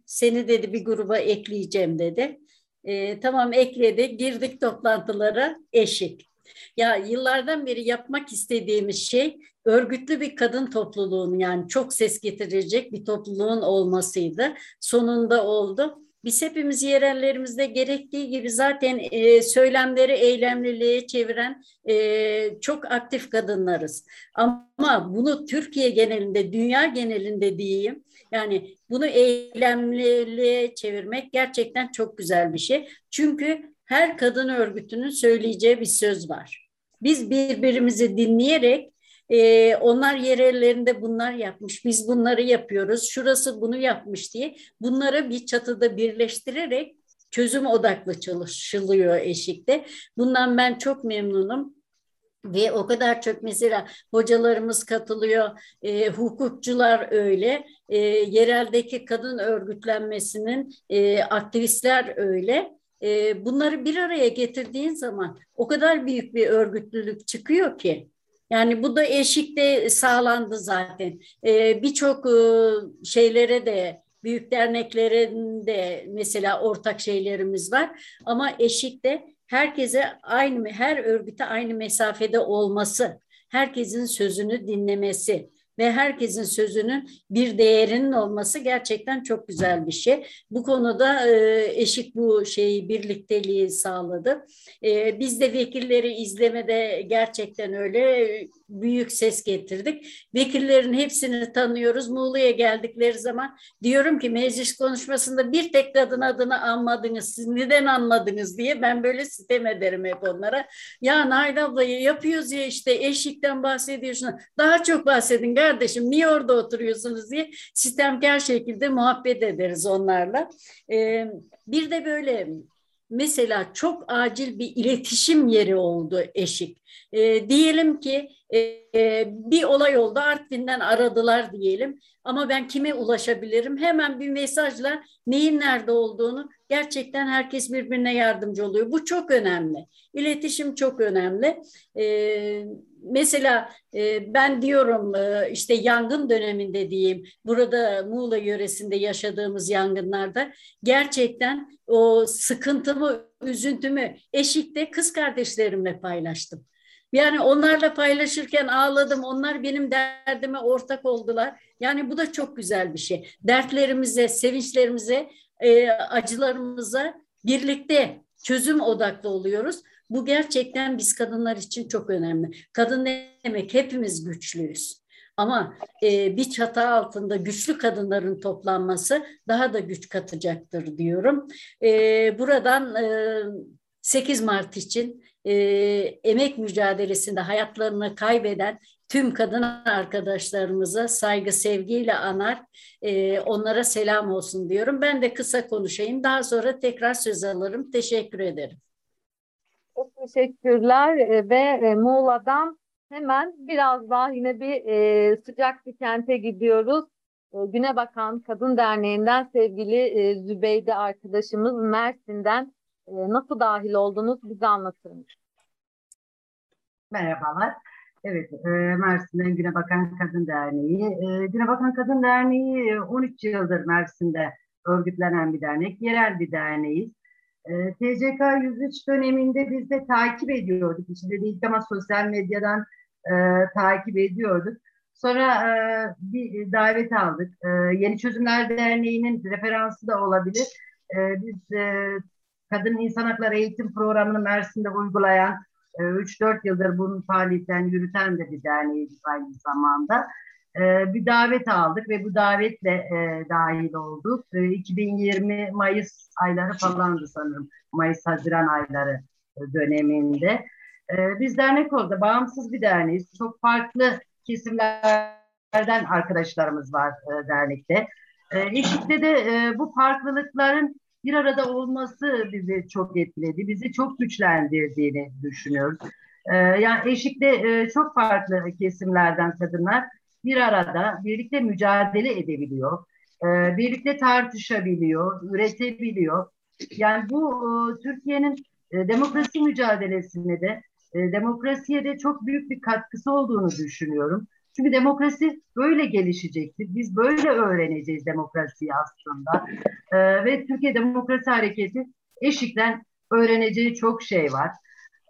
seni dedi bir gruba ekleyeceğim dedi. Ee, tamam ekledi, girdik toplantılara eşik. Ya yıllardan beri yapmak istediğimiz şey örgütlü bir kadın topluluğun yani çok ses getirecek bir topluluğun olmasıydı. Sonunda oldu. Biz hepimiz yerellerimizde gerektiği gibi zaten e, söylemleri eylemliliğe çeviren e, çok aktif kadınlarız. Ama bunu Türkiye genelinde, dünya genelinde diyeyim. Yani bunu eylemliliğe çevirmek gerçekten çok güzel bir şey. Çünkü her kadın örgütünün söyleyeceği bir söz var. Biz birbirimizi dinleyerek ee, onlar yerellerinde bunlar yapmış, biz bunları yapıyoruz, şurası bunu yapmış diye bunları bir çatıda birleştirerek çözüm odaklı çalışılıyor eşikte. Bundan ben çok memnunum. Ve o kadar çok mesela hocalarımız katılıyor, e, hukukçular öyle, e, yereldeki kadın örgütlenmesinin e, aktivistler öyle. E, bunları bir araya getirdiğin zaman o kadar büyük bir örgütlülük çıkıyor ki. Yani bu da eşikte sağlandı zaten. Ee, Birçok e, şeylere de büyük derneklerin de mesela ortak şeylerimiz var. Ama eşikte herkese aynı, her örgüte aynı mesafede olması, herkesin sözünü dinlemesi, ve herkesin sözünün bir değerinin olması gerçekten çok güzel bir şey. Bu konuda e, eşit bu şeyi birlikteliği sağladı. E, biz de vekilleri izlemede gerçekten öyle büyük ses getirdik. Vekillerin hepsini tanıyoruz. Muğla'ya geldikleri zaman diyorum ki meclis konuşmasında bir tek kadın adını anmadınız. Siz neden anmadınız diye ben böyle sitem ederim hep onlara. Ya Nail ablayı yapıyoruz ya işte eşikten bahsediyorsun. Daha çok bahsedin kardeşim niye orada oturuyorsunuz diye sistemkar şekilde muhabbet ederiz onlarla. Ee, bir de böyle mesela çok acil bir iletişim yeri oldu eşik. E, diyelim ki e, bir olay oldu Artvin'den aradılar diyelim ama ben kime ulaşabilirim? Hemen bir mesajla neyin nerede olduğunu gerçekten herkes birbirine yardımcı oluyor. Bu çok önemli. İletişim çok önemli. E, mesela e, ben diyorum e, işte yangın döneminde diyeyim burada Muğla yöresinde yaşadığımız yangınlarda gerçekten o sıkıntımı, üzüntümü eşikte kız kardeşlerimle paylaştım. Yani onlarla paylaşırken ağladım. Onlar benim derdime ortak oldular. Yani bu da çok güzel bir şey. Dertlerimize, sevinçlerimize, e, acılarımıza birlikte çözüm odaklı oluyoruz. Bu gerçekten biz kadınlar için çok önemli. Kadın ne demek? Hepimiz güçlüyüz. Ama e, bir çatı altında güçlü kadınların toplanması daha da güç katacaktır diyorum. E, buradan e, 8 Mart için e, emek mücadelesinde hayatlarını kaybeden tüm kadın arkadaşlarımıza saygı sevgiyle anar, e, onlara selam olsun diyorum. Ben de kısa konuşayım, daha sonra tekrar söz alırım. Teşekkür ederim. Çok teşekkürler e, ve e, Muğla'dan hemen biraz daha yine bir e, sıcak bir kente gidiyoruz. E, Güne Bakan Kadın Derneği'nden sevgili e, Zübeyde arkadaşımız Mersin'den nasıl dahil oldunuz bize anlatın. Merhabalar. Evet, e, Mersin'den Güne Bakan Kadın Derneği. E, Güne Bakan Kadın Derneği 13 yıldır Mersin'de örgütlenen bir dernek, yerel bir derneğiz. E, TCK 103 döneminde biz de takip ediyorduk. İçinde değil ama sosyal medyadan e, takip ediyorduk. Sonra e, bir davet aldık. E, Yeni Çözümler Derneği'nin referansı da olabilir. E, biz e, Kadın İnsan Hakları Eğitim Programı'nı Mersin'de uygulayan 3-4 ee, yıldır bunun faaliyetlerini yürüten de bir derneğiz aynı zamanda. Ee, bir davet aldık ve bu davetle e, dahil olduk. 2020 Mayıs ayları falandı sanırım. Mayıs-Haziran ayları e, döneminde. Biz dernek oldu. Bağımsız bir derneğiz. Çok farklı kesimlerden arkadaşlarımız var e, dernekte. Eşlikte de bu farklılıkların bir arada olması bizi çok etkiledi. Bizi çok güçlendirdiğini düşünüyoruz. Ee, yani eşikte e, çok farklı kesimlerden kadınlar bir arada birlikte mücadele edebiliyor. E, birlikte tartışabiliyor, üretebiliyor. Yani bu e, Türkiye'nin e, demokrasi mücadelesine de e, demokrasiye de çok büyük bir katkısı olduğunu düşünüyorum. Çünkü demokrasi böyle gelişecektir. Biz böyle öğreneceğiz demokrasiyi aslında. Ee, ve Türkiye Demokrasi Hareketi eşikten öğreneceği çok şey var.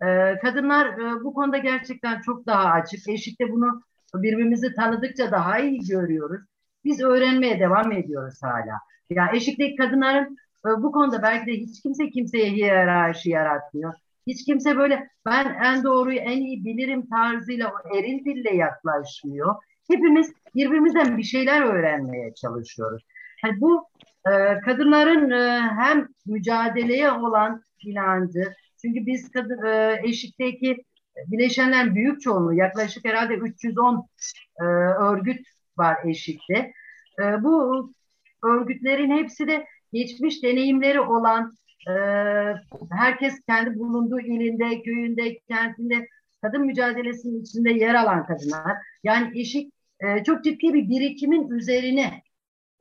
Ee, kadınlar e, bu konuda gerçekten çok daha açık. Eşikte bunu birbirimizi tanıdıkça daha iyi görüyoruz. Biz öğrenmeye devam ediyoruz hala. Ya eşikteki kadınların e, bu konuda belki de hiç kimse kimseye hiyerarşi yaratmıyor. Hiç kimse böyle ben en doğruyu en iyi bilirim tarzıyla o eril dille yaklaşmıyor. Hepimiz birbirimizden bir şeyler öğrenmeye çalışıyoruz. Yani bu e, kadınların e, hem mücadeleye olan inancı, çünkü biz kadın e, eşikteki bileşenlerin büyük çoğunluğu yaklaşık herhalde 310 e, örgüt var eşikte. E, bu örgütlerin hepsi de geçmiş deneyimleri olan e, herkes kendi bulunduğu ilinde, köyünde, kentinde kadın mücadelesinin içinde yer alan kadınlar. Yani eşik e, çok ciddi bir birikimin üzerine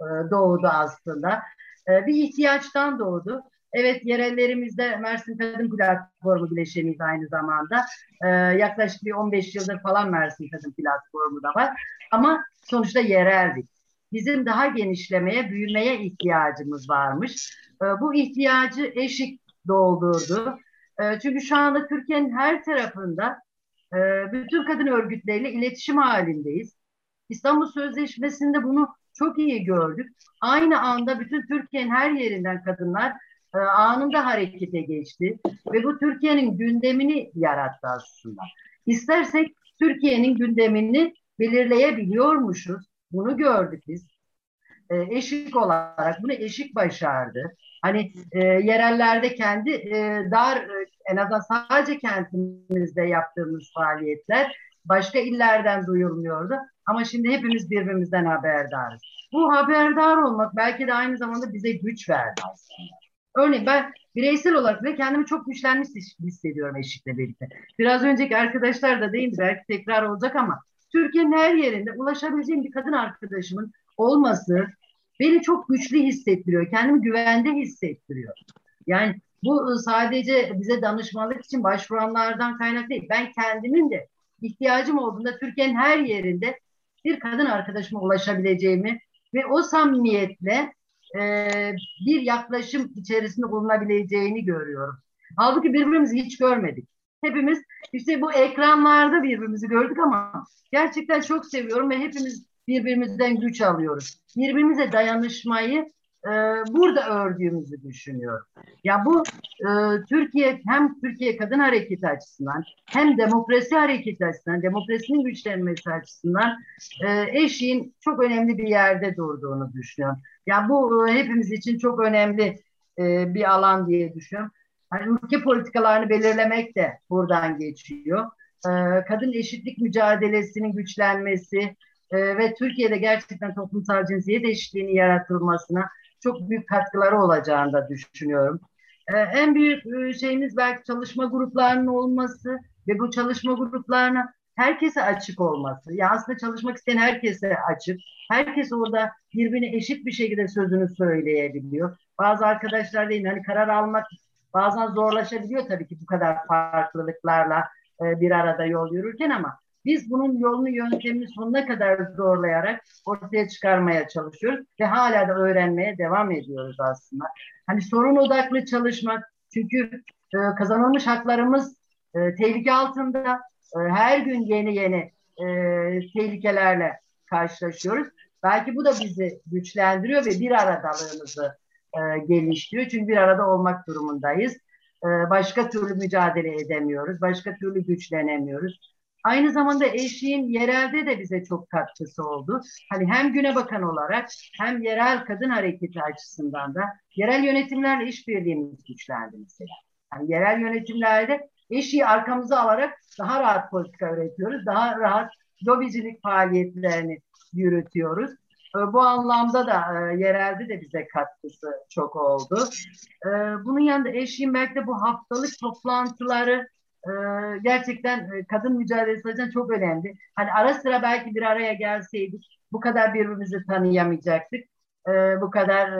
e, doğdu aslında. E, bir ihtiyaçtan doğdu. Evet yerellerimizde Mersin Kadın Platformu bileşeniyiz aynı zamanda. Ee, yaklaşık bir 15 yıldır falan Mersin Kadın Platformu da var. Ama sonuçta yereldik. Bizim daha genişlemeye, büyümeye ihtiyacımız varmış. Ee, bu ihtiyacı eşik doldurdu. Ee, çünkü şu anda Türkiye'nin her tarafında e, bütün kadın örgütleriyle iletişim halindeyiz. İstanbul Sözleşmesi'nde bunu çok iyi gördük. Aynı anda bütün Türkiye'nin her yerinden kadınlar e, anında harekete geçti ve bu Türkiye'nin gündemini yarattı aslında. İstersek Türkiye'nin gündemini belirleyebiliyormuşuz. Bunu gördük biz. E, eşik olarak bunu eşik başardı. Hani e, yerellerde kendi e, dar e, en azından sadece kentimizde yaptığımız faaliyetler başka illerden duyulmuyordu. Ama şimdi hepimiz birbirimizden haberdarız. Bu haberdar olmak belki de aynı zamanda bize güç verdi aslında. Örneğin ben bireysel olarak ve kendimi çok güçlenmiş hissediyorum eşlikle birlikte. Biraz önceki arkadaşlar da değindi belki tekrar olacak ama Türkiye'nin her yerinde ulaşabileceğim bir kadın arkadaşımın olması beni çok güçlü hissettiriyor. Kendimi güvende hissettiriyor. Yani bu sadece bize danışmanlık için başvuranlardan kaynak değil. Ben kendimin de ihtiyacım olduğunda Türkiye'nin her yerinde bir kadın arkadaşıma ulaşabileceğimi ve o samimiyetle e, bir yaklaşım içerisinde bulunabileceğini görüyorum. Halbuki birbirimizi hiç görmedik. Hepimiz işte bu ekranlarda birbirimizi gördük ama gerçekten çok seviyorum ve hepimiz birbirimizden güç alıyoruz. Birbirimize dayanışmayı e, burada ördüğümüzü düşünüyorum. Ya bu e, Türkiye hem Türkiye Kadın Hareketi açısından hem demokrasi hareketi açısından, demokrasinin güçlenmesi açısından e, eşiğin çok önemli bir yerde durduğunu düşünüyorum. Ya bu e, hepimiz için çok önemli e, bir alan diye düşünüyorum. Yani ülke politikalarını belirlemek de buradan geçiyor. E, kadın eşitlik mücadelesinin güçlenmesi e, ve Türkiye'de gerçekten toplumsal cinsiyet eşitliğinin yaratılmasına çok büyük katkıları olacağını da düşünüyorum. Ee, en büyük e, şeyimiz belki çalışma gruplarının olması ve bu çalışma gruplarına herkese açık olması. Ya aslında çalışmak isteyen herkese açık. Herkes orada birbirine eşit bir şekilde sözünü söyleyebiliyor. Bazı arkadaşlar değil hani karar almak bazen zorlaşabiliyor tabii ki bu kadar farklılıklarla e, bir arada yol yürürken ama biz bunun yolunu yöntemini sonuna kadar zorlayarak ortaya çıkarmaya çalışıyoruz ve hala da öğrenmeye devam ediyoruz aslında. Hani sorun odaklı çalışmak çünkü e, kazanılmış haklarımız e, tehlike altında. E, her gün yeni yeni e, tehlikelerle karşılaşıyoruz. Belki bu da bizi güçlendiriyor ve bir aradalığımızı e. Çünkü bir arada olmak durumundayız. E, başka türlü mücadele edemiyoruz. Başka türlü güçlenemiyoruz. Aynı zamanda eşiğin yerelde de bize çok katkısı oldu. Hani hem güne bakan olarak hem yerel kadın hareketi açısından da yerel yönetimlerle işbirliğimiz güçlendi mesela. Yani yerel yönetimlerde eşiği arkamıza alarak daha rahat politika üretiyoruz. Daha rahat lobicilik faaliyetlerini yürütüyoruz. Ee, bu anlamda da e, yerelde de bize katkısı çok oldu. Ee, bunun yanında eşiğin belki de bu haftalık toplantıları e, gerçekten e, kadın mücadelesi açısından çok önemli. Hani ara sıra belki bir araya gelseydik bu kadar birbirimizi tanıyamayacaktık. E, bu kadar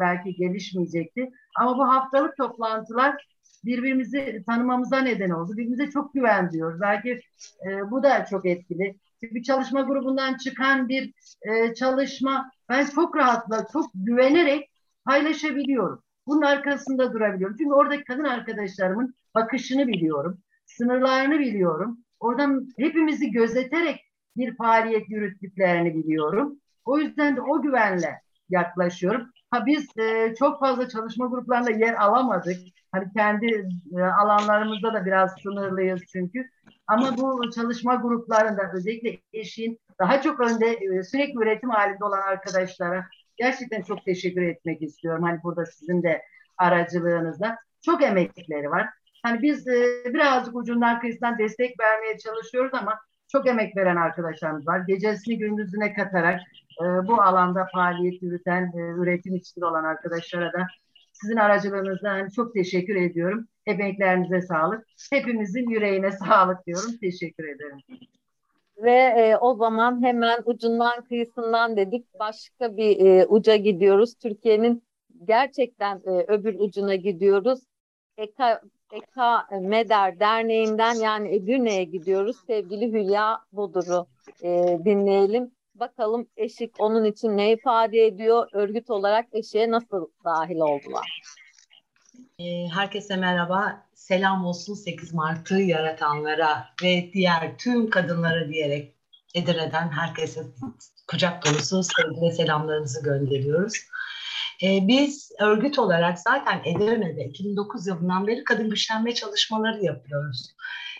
belki gelişmeyecekti. Ama bu haftalık toplantılar birbirimizi tanımamıza neden oldu. Birbirimize çok güven diyoruz. Belki e, bu da çok etkili. Bir çalışma grubundan çıkan bir e, çalışma ben çok rahatla, çok güvenerek paylaşabiliyorum. Bunun arkasında durabiliyorum. Çünkü oradaki kadın arkadaşlarımın bakışını biliyorum sınırlarını biliyorum. Oradan hepimizi gözeterek bir faaliyet yürüttüklerini biliyorum. O yüzden de o güvenle yaklaşıyorum. Ha biz e, çok fazla çalışma gruplarında yer alamadık. Hani kendi e, alanlarımızda da biraz sınırlıyız çünkü. Ama bu çalışma gruplarında özellikle eşin daha çok önde e, sürekli üretim halinde olan arkadaşlara gerçekten çok teşekkür etmek istiyorum. Hani burada sizin de aracılığınızda çok emekleri var. Hani biz e, birazcık ucundan kıyısından destek vermeye çalışıyoruz ama çok emek veren arkadaşlarımız var. Gecesini gündüzüne katarak bu alanda faaliyet yürüten, üretim içinde olan arkadaşlara da sizin aracılığınızdan hani çok teşekkür ediyorum. Emeklerinize sağlık. Hepimizin yüreğine sağlık diyorum. Teşekkür ederim. Ve e, o zaman hemen ucundan kıyısından dedik başka bir e, uca gidiyoruz. Türkiye'nin gerçekten e, öbür ucuna gidiyoruz. Eka Eka Meder Derneği'nden yani Edirne'ye gidiyoruz. Sevgili Hülya Bodur'u e, dinleyelim. Bakalım eşik onun için ne ifade ediyor? Örgüt olarak eşiğe nasıl dahil oldular? E, herkese merhaba. Selam olsun 8 Mart'ı yaratanlara ve diğer tüm kadınlara diyerek Edirne'den herkese kucak dolusu sevgi ve selamlarımızı gönderiyoruz. E, biz örgüt olarak zaten Edirne'de 2009 yılından beri kadın güçlenme çalışmaları yapıyoruz.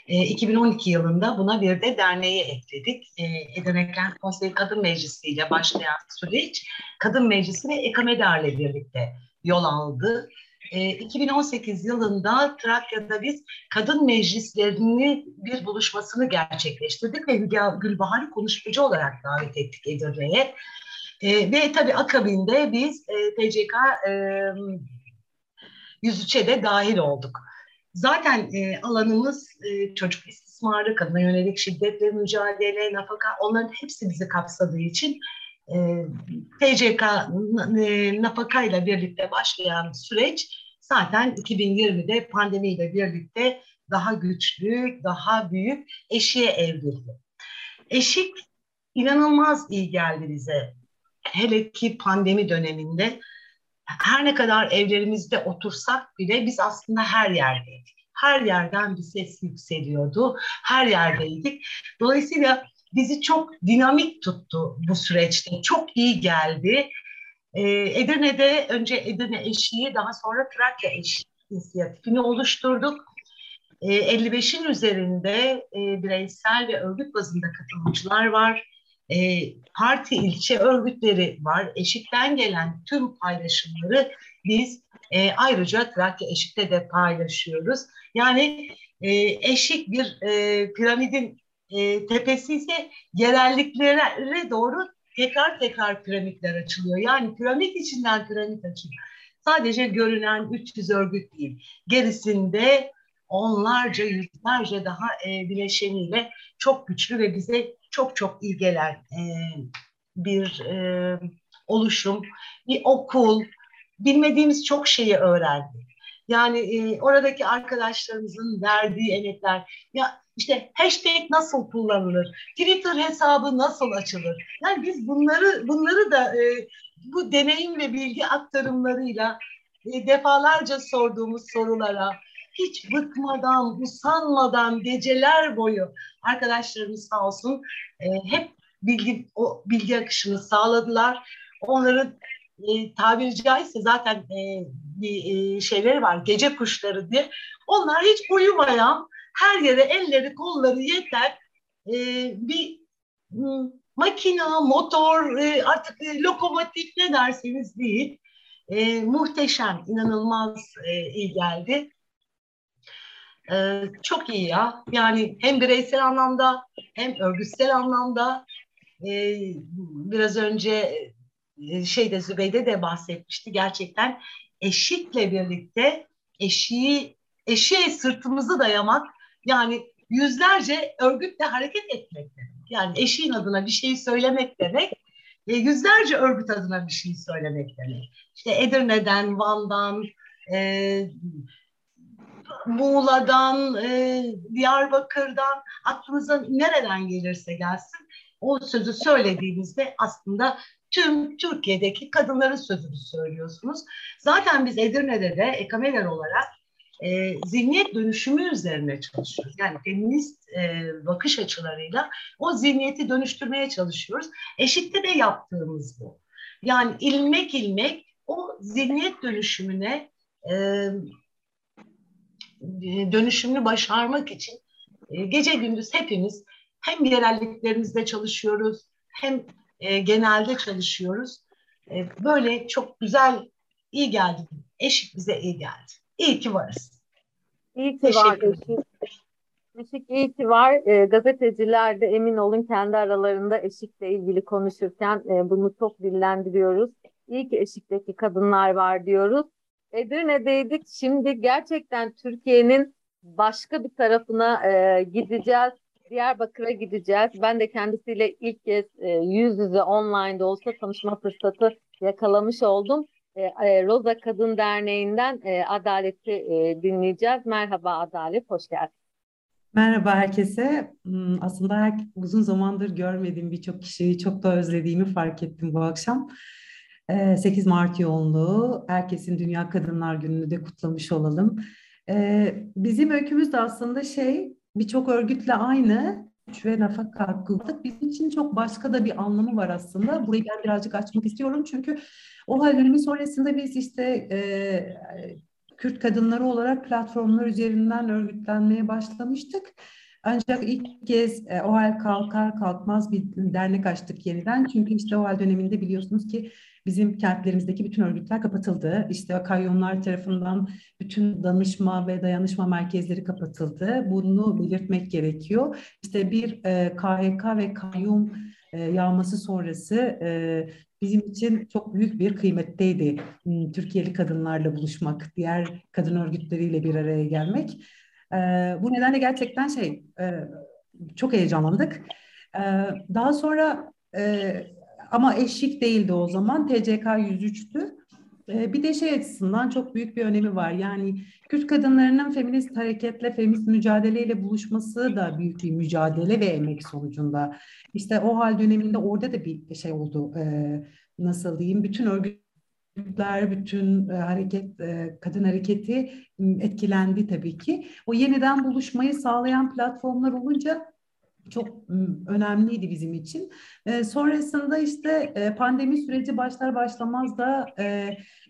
E, 2012 yılında buna bir de derneği ekledik. E, Edirne Kent Kadın Meclisi ile başlayan süreç Kadın Meclisi ve Ekamedar'la birlikte yol aldı. E, 2018 yılında Trakya'da biz kadın meclislerini bir buluşmasını gerçekleştirdik ve Hülya Gülbahar'ı konuşmacı olarak davet ettik Edirne'ye. E, ve tabii akabinde biz e, TCK e, 103'e de dahil olduk. Zaten e, alanımız e, çocuk istismarı, kadına yönelik şiddet ve mücadele, nafaka onların hepsi bizi kapsadığı için e, TCK e, nafaka ile birlikte başlayan süreç zaten 2020'de pandemiyle birlikte daha güçlü, daha büyük eşiğe evrildi. Eşik inanılmaz iyi geldi bize hele ki pandemi döneminde her ne kadar evlerimizde otursak bile biz aslında her yerdeydik. Her yerden bir ses yükseliyordu. Her yerdeydik. Dolayısıyla bizi çok dinamik tuttu bu süreçte. Çok iyi geldi. Edirne'de önce Edirne Eşiği daha sonra Trakya Eşiği inisiyatifini oluşturduk. 55'in üzerinde bireysel ve örgüt bazında katılımcılar var. Parti ilçe örgütleri var. Eşik'ten gelen tüm paylaşımları biz ayrıca Trakya Eşik'te de paylaşıyoruz. Yani Eşik bir piramidin tepesi ise yerelliklere doğru tekrar tekrar piramitler açılıyor. Yani piramit içinden piramit açılıyor. Sadece görünen 300 örgüt değil. Gerisinde onlarca, yüzlerce daha e, bileşeniyle çok güçlü ve bize çok çok iyi gelen e, bir e, oluşum, bir okul, bilmediğimiz çok şeyi öğrendik. Yani e, oradaki arkadaşlarımızın verdiği emekler, ya işte hashtag nasıl kullanılır, Twitter hesabı nasıl açılır? Yani biz bunları bunları da e, bu deneyim ve bilgi aktarımlarıyla e, defalarca sorduğumuz sorulara hiç bıkmadan, usanmadan geceler boyu arkadaşlarımız sağ olsun e, hep bilgi o bilgi akışını sağladılar. Onların e, tabiri caizse zaten e, bir e, şeyleri var, gece kuşları diye. Onlar hiç uyumayan, her yere elleri kolları yeter e, bir makina, motor, e, artık e, lokomotif ne derseniz değil. E, muhteşem, inanılmaz e, iyi geldi. E, çok iyi ya. Yani hem bireysel anlamda hem örgütsel anlamda e, biraz önce e, şeyde Zübeyde de bahsetmişti. Gerçekten eşikle birlikte eşiği eşeğe sırtımızı dayamak yani yüzlerce örgütle hareket etmek demek. Yani eşiğin adına bir şey söylemek demek e, yüzlerce örgüt adına bir şey söylemek demek. İşte Edirne'den, Van'dan, e, Muğla'dan, e, Diyarbakır'dan, aklınıza nereden gelirse gelsin o sözü söylediğinizde aslında tüm Türkiye'deki kadınların sözünü söylüyorsunuz. Zaten biz Edirne'de de Ekameler olarak e, zihniyet dönüşümü üzerine çalışıyoruz. Yani feminist e, bakış açılarıyla o zihniyeti dönüştürmeye çalışıyoruz. Eşikte de yaptığımız bu. Yani ilmek ilmek o zihniyet dönüşümüne e, dönüşümünü başarmak için e, gece gündüz hepimiz hem yerelliklerimizde çalışıyoruz hem e, genelde çalışıyoruz. E, böyle çok güzel, iyi geldi. Eşik bize iyi geldi. İyi ki varız. İyi ki var Eşik. Eşik iyi ki var. E, gazeteciler de emin olun kendi aralarında eşikle ilgili konuşurken e, bunu çok dillendiriyoruz. İyi ki eşikteki kadınlar var diyoruz. Edirne'deydik. Şimdi gerçekten Türkiye'nin başka bir tarafına e, gideceğiz. Diyarbakır'a gideceğiz. Ben de kendisiyle ilk kez e, yüz yüze online de olsa tanışma fırsatı yakalamış oldum. E, e, Roza Kadın Derneği'nden e, Adalet'i e, dinleyeceğiz. Merhaba Adalet, hoş geldin. Merhaba herkese. Hmm, aslında uzun zamandır görmediğim birçok kişiyi çok da özlediğimi fark ettim bu akşam. 8 Mart yoğunluğu, herkesin Dünya Kadınlar Günü'nü de kutlamış olalım. Bizim öykümüz de aslında şey, birçok örgütle aynı güç ve rafa kalkıldık. Bizim için çok başka da bir anlamı var aslında. Burayı ben birazcık açmak istiyorum çünkü o hal dönemi sonrasında biz işte e, Kürt kadınları olarak platformlar üzerinden örgütlenmeye başlamıştık. Ancak ilk kez e, OHAL kalkar kalkmaz bir dernek açtık yeniden. Çünkü işte OHAL döneminde biliyorsunuz ki bizim kentlerimizdeki bütün örgütler kapatıldı. İşte kayyumlar tarafından bütün danışma ve dayanışma merkezleri kapatıldı. Bunu belirtmek gerekiyor. İşte bir e, KHK ve kayyum e, yağması sonrası e, bizim için çok büyük bir kıymetteydi. Hmm, Türkiye'li kadınlarla buluşmak, diğer kadın örgütleriyle bir araya gelmek. E, bu nedenle gerçekten şey e, çok heyecanlandık. E, daha sonra e, ama eşik değildi o zaman. TCK 103'tü. Ee, bir de şey açısından çok büyük bir önemi var. Yani Kürt kadınlarının feminist hareketle, feminist mücadeleyle buluşması da büyük bir mücadele ve emek sonucunda. İşte o hal döneminde orada da bir şey oldu. Ee, nasıl diyeyim? Bütün örgütler, bütün e, hareket, e, kadın hareketi etkilendi tabii ki. O yeniden buluşmayı sağlayan platformlar olunca çok önemliydi bizim için. E, sonrasında işte pandemi süreci başlar başlamaz da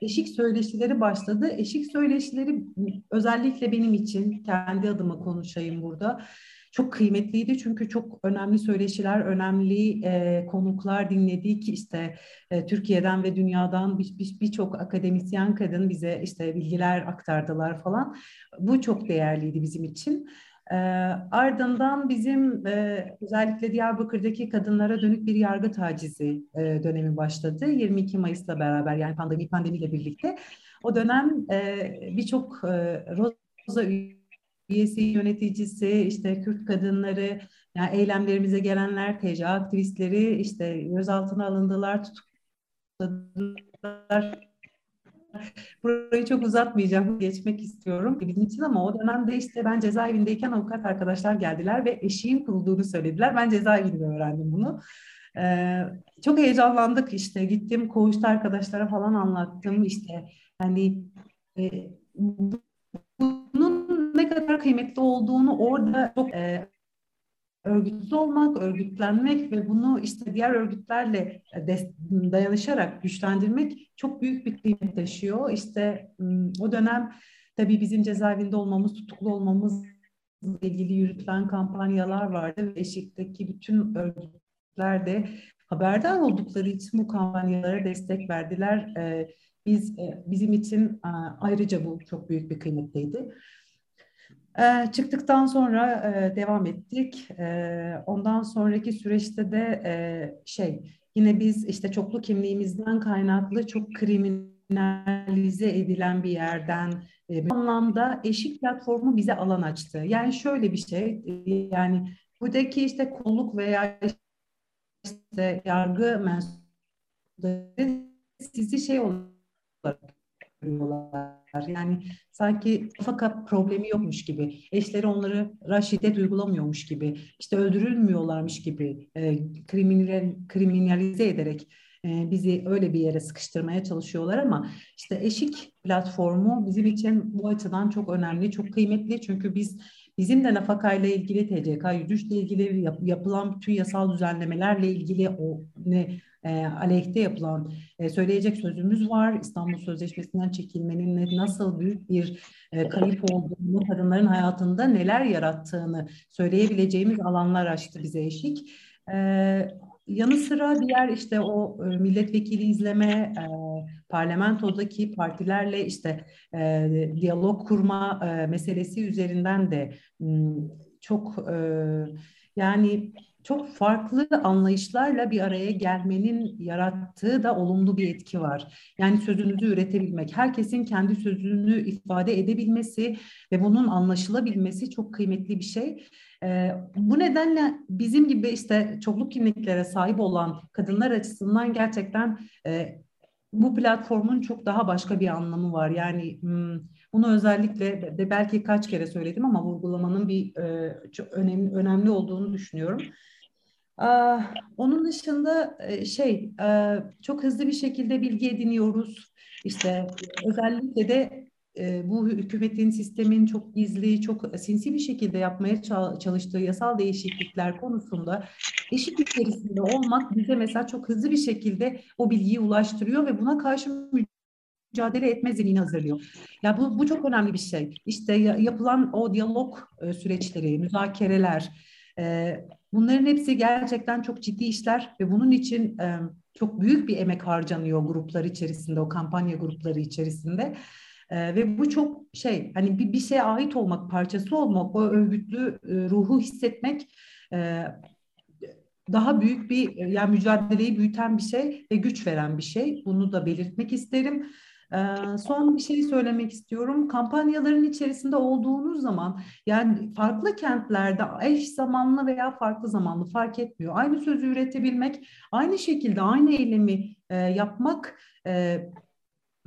eşik söyleşileri başladı. Eşik söyleşileri özellikle benim için kendi adıma konuşayım burada çok kıymetliydi çünkü çok önemli söyleşiler, önemli e, konuklar dinledik. İşte e, Türkiye'den ve dünyadan birçok bir, bir akademisyen kadın bize işte bilgiler aktardılar falan. Bu çok değerliydi bizim için. E, ardından bizim e, özellikle Diyarbakır'daki kadınlara dönük bir yargı tacizi e, dönemi başladı. 22 Mayıs'la beraber yani pandemi pandemiyle birlikte. O dönem e, birçok e, Roza üyesi, yöneticisi, işte Kürt kadınları, yani eylemlerimize gelenler, TCA aktivistleri işte gözaltına alındılar, tutukladılar. Burayı çok uzatmayacağım, geçmek istiyorum bizim için ama o dönemde işte ben cezaevindeyken avukat arkadaşlar geldiler ve eşiğin kurulduğunu söylediler. Ben cezaevinde öğrendim bunu. Ee, çok heyecanlandık işte gittim koğuşta arkadaşlara falan anlattım işte hani e, bunun kıymetli olduğunu orada çok e, örgütsüz olmak, örgütlenmek ve bunu işte diğer örgütlerle dayanışarak güçlendirmek çok büyük bir kıymet taşıyor. İşte o dönem tabii bizim cezaevinde olmamız, tutuklu olmamız ilgili yürütülen kampanyalar vardı ve eşikteki bütün örgütler de haberdar oldukları için bu kampanyalara destek verdiler. Biz bizim için ayrıca bu çok büyük bir kıymetliydi. E, çıktıktan sonra e, devam ettik. E, ondan sonraki süreçte de e, şey yine biz işte çoklu kimliğimizden kaynaklı çok kriminalize edilen bir yerden e, bu anlamda eşik platformu bize alan açtı. Yani şöyle bir şey yani buradaki işte kolluk veya işte yargı mensupları sizi şey olarak görüyorlar yani sanki fakat problemi yokmuş gibi, eşleri onları şiddet uygulamıyormuş gibi, işte öldürülmüyorlarmış gibi e, kriminal, kriminalize ederek e, bizi öyle bir yere sıkıştırmaya çalışıyorlar ama işte eşik platformu bizim için bu açıdan çok önemli, çok kıymetli. Çünkü biz bizim de nafakayla ilgili TCK 103 ile ilgili yap, yapılan bütün yasal düzenlemelerle ilgili o ne e, aleyhte yapılan e, söyleyecek sözümüz var. İstanbul Sözleşmesi'nden çekilmenin nasıl büyük bir e, kayıp olduğunu, kadınların hayatında neler yarattığını söyleyebileceğimiz alanlar açtı bize eşik. E, yanı sıra diğer işte o e, milletvekili izleme, e, parlamentodaki partilerle işte e, diyalog kurma e, meselesi üzerinden de m, çok e, yani çok farklı anlayışlarla bir araya gelmenin yarattığı da olumlu bir etki var. Yani sözünüzü üretebilmek, herkesin kendi sözünü ifade edebilmesi ve bunun anlaşılabilmesi çok kıymetli bir şey. Ee, bu nedenle bizim gibi işte çokluk kimliklere sahip olan kadınlar açısından gerçekten e, bu platformun çok daha başka bir anlamı var. Yani hmm, bunu özellikle de belki kaç kere söyledim ama vurgulamanın bir e, çok önemli önemli olduğunu düşünüyorum. Onun dışında e, şey e, çok hızlı bir şekilde bilgi ediniyoruz. İşte özellikle de e, bu hükümetin sistemin çok gizli, çok sinsi bir şekilde yapmaya çalıştığı yasal değişiklikler konusunda eşit içerisinde olmak bize mesela çok hızlı bir şekilde o bilgiyi ulaştırıyor ve buna karşı mücadele etme zemini hazırlıyor. Ya bu, bu çok önemli bir şey. İşte yapılan o diyalog süreçleri, müzakereler, Bunların hepsi gerçekten çok ciddi işler ve bunun için e, çok büyük bir emek harcanıyor gruplar içerisinde, o kampanya grupları içerisinde. E, ve bu çok şey, hani bir, bir şeye ait olmak, parçası olmak, o örgütlü e, ruhu hissetmek e, daha büyük bir, yani mücadeleyi büyüten bir şey ve güç veren bir şey. Bunu da belirtmek isterim. Ee, son bir şey söylemek istiyorum. Kampanyaların içerisinde olduğunuz zaman yani farklı kentlerde eş zamanlı veya farklı zamanlı fark etmiyor. Aynı sözü üretebilmek, aynı şekilde aynı eylemi e, yapmak e,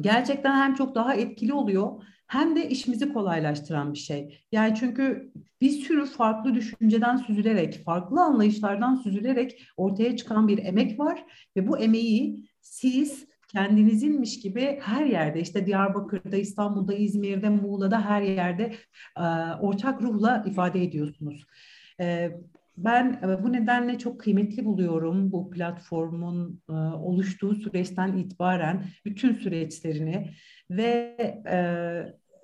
gerçekten hem çok daha etkili oluyor hem de işimizi kolaylaştıran bir şey. Yani çünkü bir sürü farklı düşünceden süzülerek, farklı anlayışlardan süzülerek ortaya çıkan bir emek var ve bu emeği siz kendinizinmiş gibi her yerde işte Diyarbakır'da, İstanbul'da, İzmir'de, Muğla'da her yerde e, ortak ruhla ifade ediyorsunuz. E, ben e, bu nedenle çok kıymetli buluyorum bu platformun oluştuğu süreçten itibaren bütün süreçlerini ve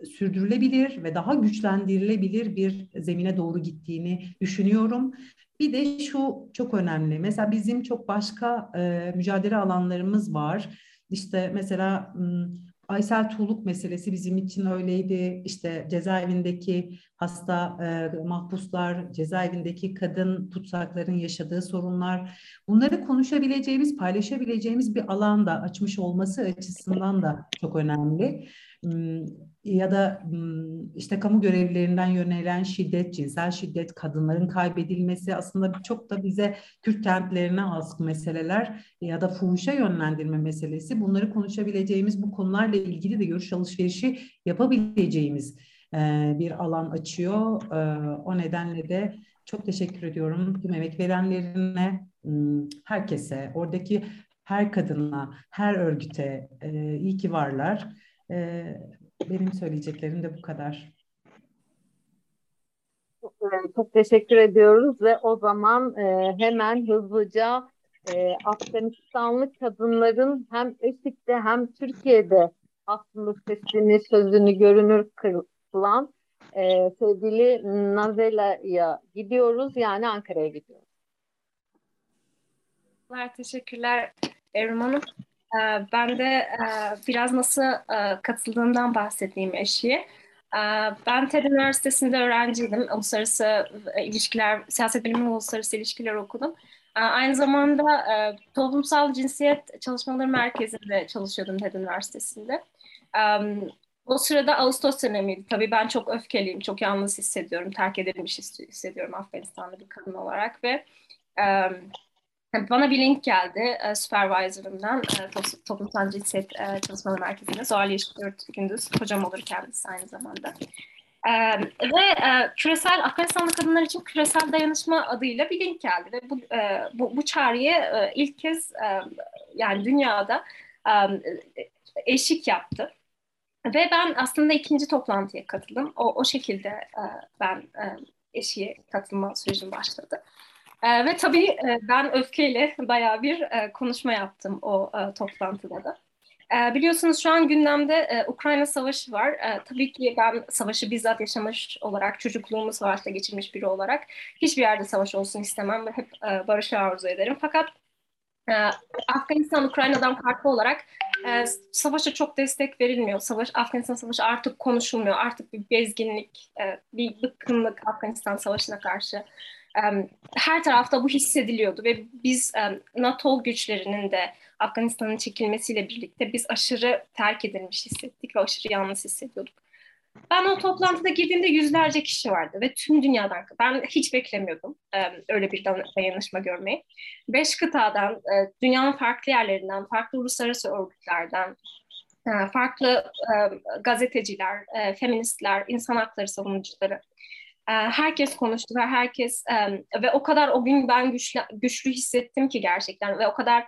sürdürülebilir ve daha güçlendirilebilir bir zemine doğru gittiğini düşünüyorum. Bir de şu çok önemli. Mesela bizim çok başka e, mücadele alanlarımız var. İşte mesela Aysel Tuğluk meselesi bizim için öyleydi. İşte cezaevindeki hasta e, mahpuslar, cezaevindeki kadın tutsakların yaşadığı sorunlar. Bunları konuşabileceğimiz, paylaşabileceğimiz bir alanda açmış olması açısından da çok önemli. Ya da işte kamu görevlilerinden yönelen şiddet, cinsel şiddet, kadınların kaybedilmesi aslında çok da bize Kürt kentlerine has meseleler ya da fuhuşa yönlendirme meselesi. Bunları konuşabileceğimiz bu konularla ilgili de görüş alışverişi yapabileceğimiz bir alan açıyor. O nedenle de çok teşekkür ediyorum tüm emek verenlerine, herkese, oradaki her kadına, her örgüte iyi ki varlar. Benim söyleyeceklerim de bu kadar. Çok teşekkür ediyoruz ve o zaman e, hemen hızlıca e, Afganistanlı kadınların hem Eşik'te hem Türkiye'de aslında sesini, sözünü görünür kılan e, sevgili Nazela'ya gidiyoruz. Yani Ankara'ya gidiyoruz. Teşekkürler Evrim Hanım. Ee, ben de e, biraz nasıl e, katıldığımdan bahsedeyim eşiğe. Ee, ben TED Üniversitesi'nde öğrenciydim. Uluslararası e, ilişkiler, siyaset bilimi uluslararası ilişkiler okudum. Ee, aynı zamanda toplumsal cinsiyet çalışmaları merkezinde çalışıyordum TED Üniversitesi'nde. O sırada Ağustos dönemiydi. Tabii ben çok öfkeliyim, çok yalnız hissediyorum, terk edilmiş hissediyorum Afganistan'da bir kadın olarak ve bana bir link geldi e, supervisor'ımdan e, Toplumsal Cinsiyet e, Çalışmaları Merkezi'nde. Zuhal Yeşilört Gündüz. Hocam olur kendisi aynı zamanda. E, ve e, küresel Afganistanlı kadınlar için küresel dayanışma adıyla bir link geldi ve bu e, bu, bu çağrıya e, ilk kez e, yani dünyada e, eşik yaptı. Ve ben aslında ikinci toplantıya katıldım. O, o şekilde e, ben e, eşiğe katılma sürecim başladı. E, ve tabii e, ben öfkeyle bayağı bir e, konuşma yaptım o e, toplantıda da. E, biliyorsunuz şu an gündemde e, Ukrayna Savaşı var. E, tabii ki ben savaşı bizzat yaşamış olarak, çocukluğumu savaşta geçirmiş biri olarak hiçbir yerde savaş olsun istemem ve hep e, barışı arzu ederim. Fakat e, Afganistan Ukrayna'dan farklı olarak e, savaşa çok destek verilmiyor. Savaş Afganistan Savaşı artık konuşulmuyor. Artık bir bezginlik, e, bir bıkkınlık Afganistan Savaşı'na karşı her tarafta bu hissediliyordu ve biz NATO güçlerinin de Afganistan'ın çekilmesiyle birlikte biz aşırı terk edilmiş hissettik ve aşırı yalnız hissediyorduk. Ben o toplantıda girdiğimde yüzlerce kişi vardı ve tüm dünyadan, ben hiç beklemiyordum öyle bir dayanışma görmeyi. Beş kıtadan, dünyanın farklı yerlerinden, farklı uluslararası örgütlerden, farklı gazeteciler, feministler, insan hakları savunucuları, herkes konuştu ve herkes ve o kadar o gün ben güçlü, güçlü hissettim ki gerçekten ve o kadar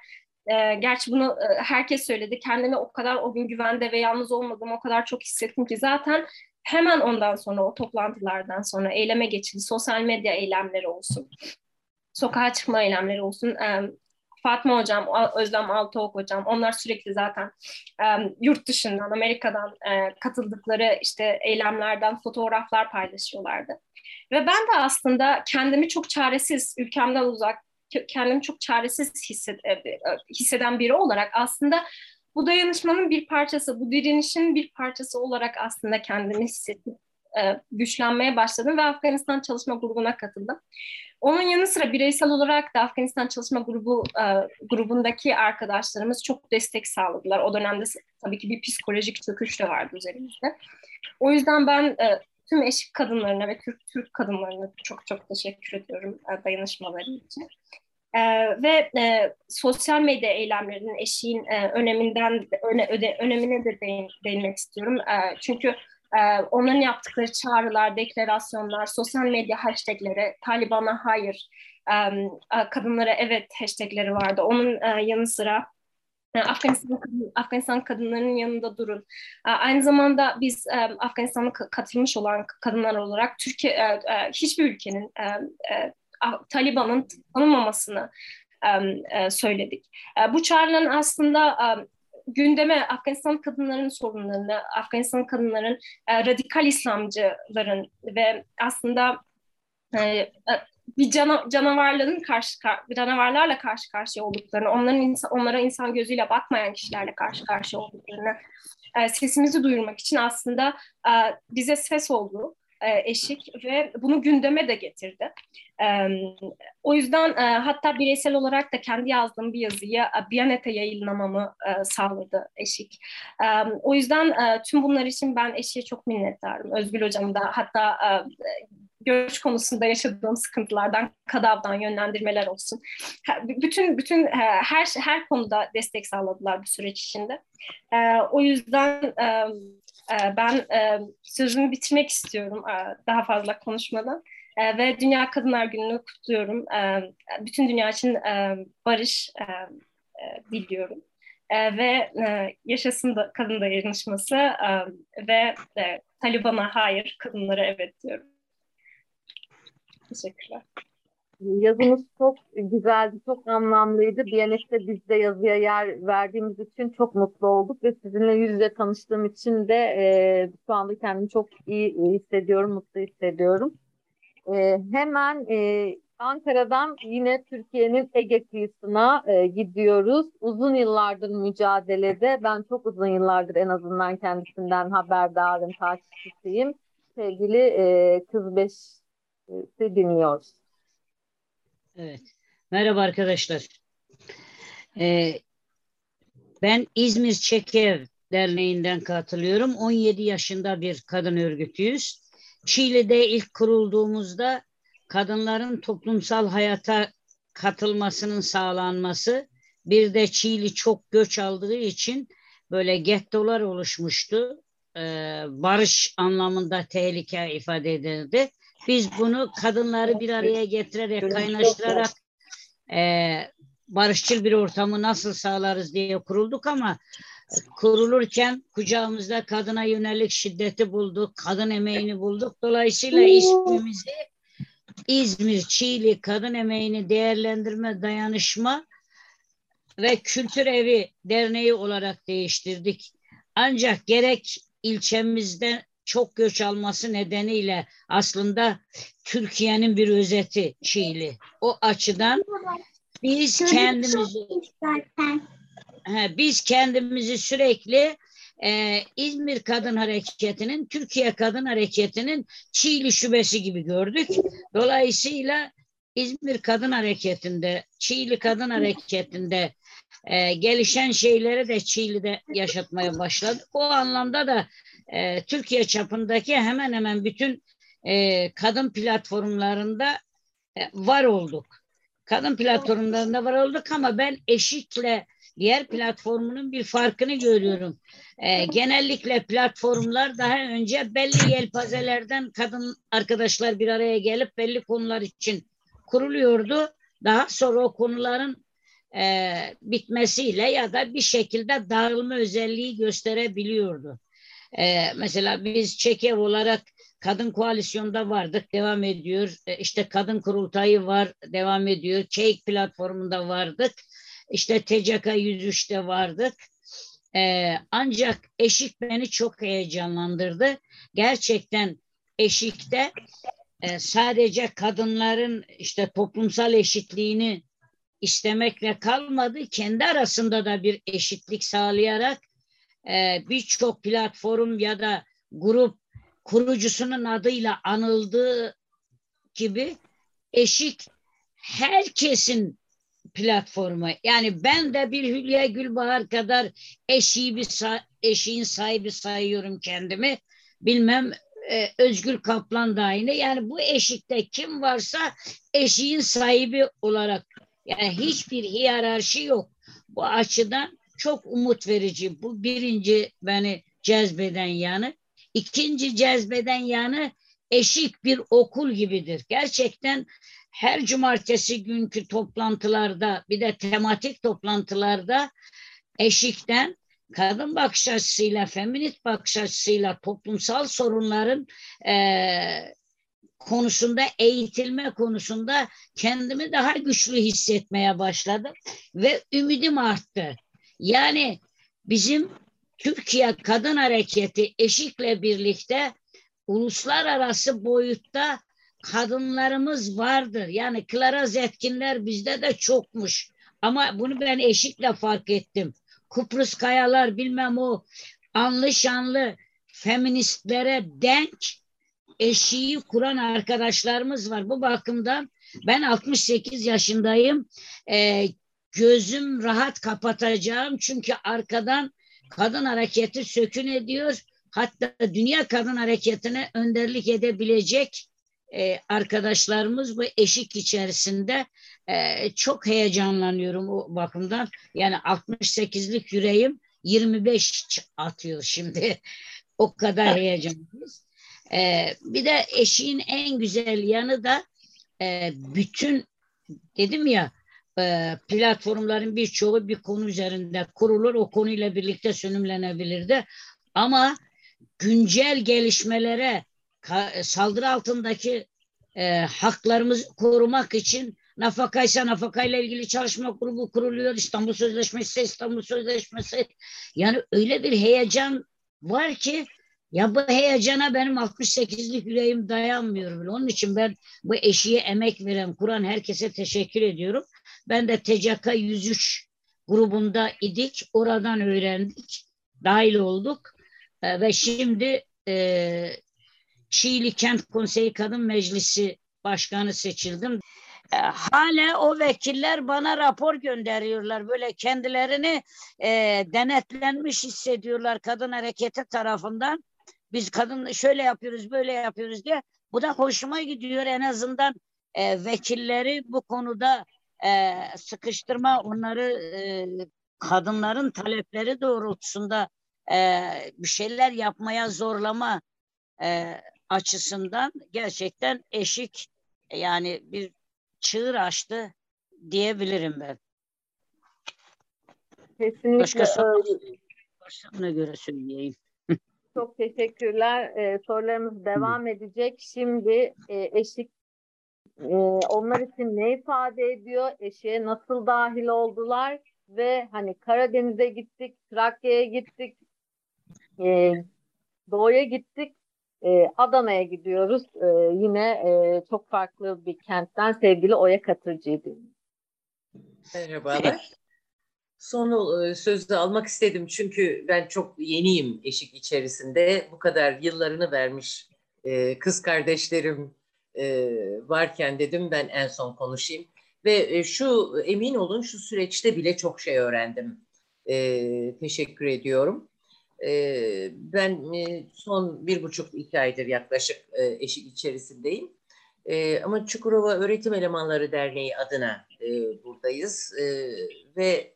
gerçi bunu herkes söyledi kendime o kadar o gün güvende ve yalnız olmadım o kadar çok hissettim ki zaten hemen ondan sonra o toplantılardan sonra eyleme geçildi sosyal medya eylemleri olsun sokağa çıkma eylemleri olsun Fatma Hocam, Özlem Altıok Hocam onlar sürekli zaten e, yurt dışından, Amerika'dan e, katıldıkları işte eylemlerden fotoğraflar paylaşıyorlardı. Ve ben de aslında kendimi çok çaresiz, ülkemden uzak, kendimi çok çaresiz hisset, e, e, hisseden biri olarak aslında bu dayanışmanın bir parçası, bu direnişin bir parçası olarak aslında kendimi hissettim e, güçlenmeye başladım ve Afganistan Çalışma Grubu'na katıldım. Onun yanı sıra bireysel olarak da Afganistan Çalışma Grubu grubundaki arkadaşlarımız çok destek sağladılar. O dönemde tabii ki bir psikolojik çöküş de vardı üzerimizde. O yüzden ben tüm eşik kadınlarına ve Türk Türk kadınlarına çok çok teşekkür ediyorum e, dayanışmaları için. Ee, ve e, sosyal medya eylemlerinin eşiğin e, öneminden öne, öde, önemine de değin, değinmek istiyorum. E, çünkü ee, onların yaptıkları çağrılar, deklarasyonlar, sosyal medya hashtagleri, Taliban'a hayır, kadınlara evet hashtagleri vardı. Onun e, yanı sıra e, Afganistan, Afganistan kadınlarının yanında durun. E, aynı zamanda biz Afganistan'a katılmış olan kadınlar olarak Türkiye hiçbir ülkenin Taliban'ın tanınmamasını e, söyledik. E, bu çağrının aslında e, gündeme Afganistan kadınların sorunlarını, Afganistan kadınların e, radikal İslamcıların ve aslında e, bir cana, canavarların karşı canavarlarla karşı karşıya olduklarını, onların insan, onlara insan gözüyle bakmayan kişilerle karşı karşıya olduklarını e, sesimizi duyurmak için aslında e, bize ses oldu e, eşik ve bunu gündeme de getirdi. E, o yüzden e, hatta bireysel olarak da kendi yazdığım bir yazıyı e, Biyanet'e yayınlamamı e, sağladı eşik. E, o yüzden e, tüm bunlar için ben eşiğe çok minnettarım. Özgül Hocam da hatta e, göç konusunda yaşadığım sıkıntılardan, kadavdan yönlendirmeler olsun. Bütün bütün her her konuda destek sağladılar bu süreç içinde. O yüzden ben sözümü bitirmek istiyorum daha fazla konuşmadan. Ve Dünya Kadınlar Günü'nü kutluyorum. Bütün dünya için barış diliyorum. Ve yaşasın da kadın dayanışması ve Taliban'a hayır, kadınlara evet diyorum. Teşekkürler. Yazımız çok güzeldi, çok anlamlıydı. Biyanet'te biz de yazıya yer verdiğimiz için çok mutlu olduk ve sizinle yüz yüze tanıştığım için de e, şu anda kendimi çok iyi hissediyorum, mutlu hissediyorum. E, hemen e, Ankara'dan yine Türkiye'nin Ege kıyısına e, gidiyoruz. Uzun yıllardır mücadelede, ben çok uzun yıllardır en azından kendisinden haberdarım, takipçisiyim. Sevgili e, Kız Beş dinliyoruz. Evet. Merhaba arkadaşlar. Ee, ben İzmir Çekev Derneği'nden katılıyorum. 17 yaşında bir kadın örgütüyüz. Çiğli'de ilk kurulduğumuzda kadınların toplumsal hayata katılmasının sağlanması, bir de Çiğli çok göç aldığı için böyle gettolar oluşmuştu. Ee, barış anlamında tehlike ifade edildi. Biz bunu kadınları bir araya getirerek, kaynaştırarak e, barışçıl bir ortamı nasıl sağlarız diye kurulduk ama kurulurken kucağımızda kadına yönelik şiddeti bulduk, kadın emeğini bulduk. Dolayısıyla ismimizi İzmir Çiğli Kadın Emeğini Değerlendirme Dayanışma ve Kültür Evi Derneği olarak değiştirdik. Ancak gerek ilçemizde çok göç alması nedeniyle aslında Türkiye'nin bir özeti Çiğli. O açıdan biz kendimizi he, biz kendimizi sürekli e, İzmir Kadın Hareketi'nin, Türkiye Kadın Hareketi'nin Çiğli şubesi gibi gördük. Dolayısıyla İzmir Kadın Hareketi'nde, Çiğli Kadın Hareketi'nde e, gelişen şeyleri de Çiğli'de yaşatmaya başladık. O anlamda da e, Türkiye çapındaki hemen hemen bütün e, kadın platformlarında e, var olduk. Kadın platformlarında var olduk ama ben eşikle diğer platformunun bir farkını görüyorum. E, genellikle platformlar daha önce belli yelpazelerden kadın arkadaşlar bir araya gelip belli konular için kuruluyordu. Daha sonra o konuların e, bitmesiyle ya da bir şekilde dağılma özelliği gösterebiliyordu. E, mesela biz Çekev olarak kadın koalisyonda vardık, devam ediyor. E, işte kadın kurultayı var, devam ediyor. Çeik platformunda vardık. İşte TCK 103'te vardık. E, ancak eşik beni çok heyecanlandırdı. Gerçekten eşikte e, sadece kadınların işte toplumsal eşitliğini istemekle kalmadı. Kendi arasında da bir eşitlik sağlayarak e, birçok platform ya da grup kurucusunun adıyla anıldığı gibi eşik herkesin platformu. Yani ben de bir Hülya Gülbahar kadar eşiği bir eşiğin sahibi sayıyorum kendimi. Bilmem e, Özgür Kaplan da aynı. Yani bu eşikte kim varsa eşiğin sahibi olarak yani hiçbir hiyerarşi yok. Bu açıdan çok umut verici. Bu birinci beni cezbeden yanı. İkinci cezbeden yanı eşik bir okul gibidir. Gerçekten her cumartesi günkü toplantılarda bir de tematik toplantılarda eşikten kadın bakış açısıyla, feminist bakış açısıyla toplumsal sorunların e, konusunda, eğitilme konusunda kendimi daha güçlü hissetmeye başladım ve ümidim arttı. Yani bizim Türkiye Kadın Hareketi eşikle birlikte uluslararası boyutta kadınlarımız vardır. Yani Clara Zetkinler bizde de çokmuş. Ama bunu ben eşikle fark ettim. Kıbrıs Kayalar bilmem o anlı şanlı feministlere denk eşiği kuran arkadaşlarımız var. Bu bakımdan ben 68 yaşındayım. Ee, gözüm rahat kapatacağım çünkü arkadan kadın hareketi sökün ediyor. Hatta dünya kadın hareketine önderlik edebilecek e, arkadaşlarımız bu eşik içerisinde e, çok heyecanlanıyorum o bakımdan. Yani 68'lik yüreğim 25 atıyor şimdi. o kadar heyecanlıyız. E, bir de eşiğin en güzel yanı da e, bütün dedim ya e, platformların birçoğu bir konu üzerinde kurulur. O konuyla birlikte sönümlenebilir de. Ama güncel gelişmelere saldırı altındaki e, haklarımızı korumak için nafakaysa nafakayla ilgili çalışma grubu kuruluyor. İstanbul Sözleşmesi İstanbul Sözleşmesi. Yani öyle bir heyecan var ki ya bu heyecana benim 68'lik yüreğim dayanmıyor bile. Onun için ben bu eşiğe emek veren, kuran herkese teşekkür ediyorum. Ben de TCK 103 grubunda idik. Oradan öğrendik. Dahil olduk. E, ve şimdi e, Çiğli Kent Konseyi Kadın Meclisi Başkanı seçildim. E, hala o vekiller bana rapor gönderiyorlar. Böyle kendilerini e, denetlenmiş hissediyorlar kadın hareketi tarafından. Biz kadın şöyle yapıyoruz, böyle yapıyoruz diye. Bu da hoşuma gidiyor. En azından e, vekilleri bu konuda e, sıkıştırma, onları e, kadınların talepleri doğrultusunda e, bir şeyler yapmaya zorlama e, açısından gerçekten eşik yani bir çığır açtı diyebilirim ben. Kesinlikle Başka öyle. göre söyleyeyim. Çok teşekkürler. Ee, sorularımız devam edecek. Şimdi e, eşik e, onlar için ne ifade ediyor? Eşiğe nasıl dahil oldular? Ve hani Karadeniz'e gittik, Trakya'ya gittik, e, Doğu'ya gittik. E, Adana'ya gidiyoruz. E, yine e, çok farklı bir kentten sevgili Oya Katırcı'ydı. Merhabalar. Son e, sözü almak istedim çünkü ben çok yeniyim eşik içerisinde. Bu kadar yıllarını vermiş e, kız kardeşlerim e, varken dedim ben en son konuşayım. Ve şu emin olun şu süreçte bile çok şey öğrendim. teşekkür ediyorum. ben son bir buçuk iki aydır yaklaşık eşik içerisindeyim. ama Çukurova Öğretim Elemanları Derneği adına buradayız. ve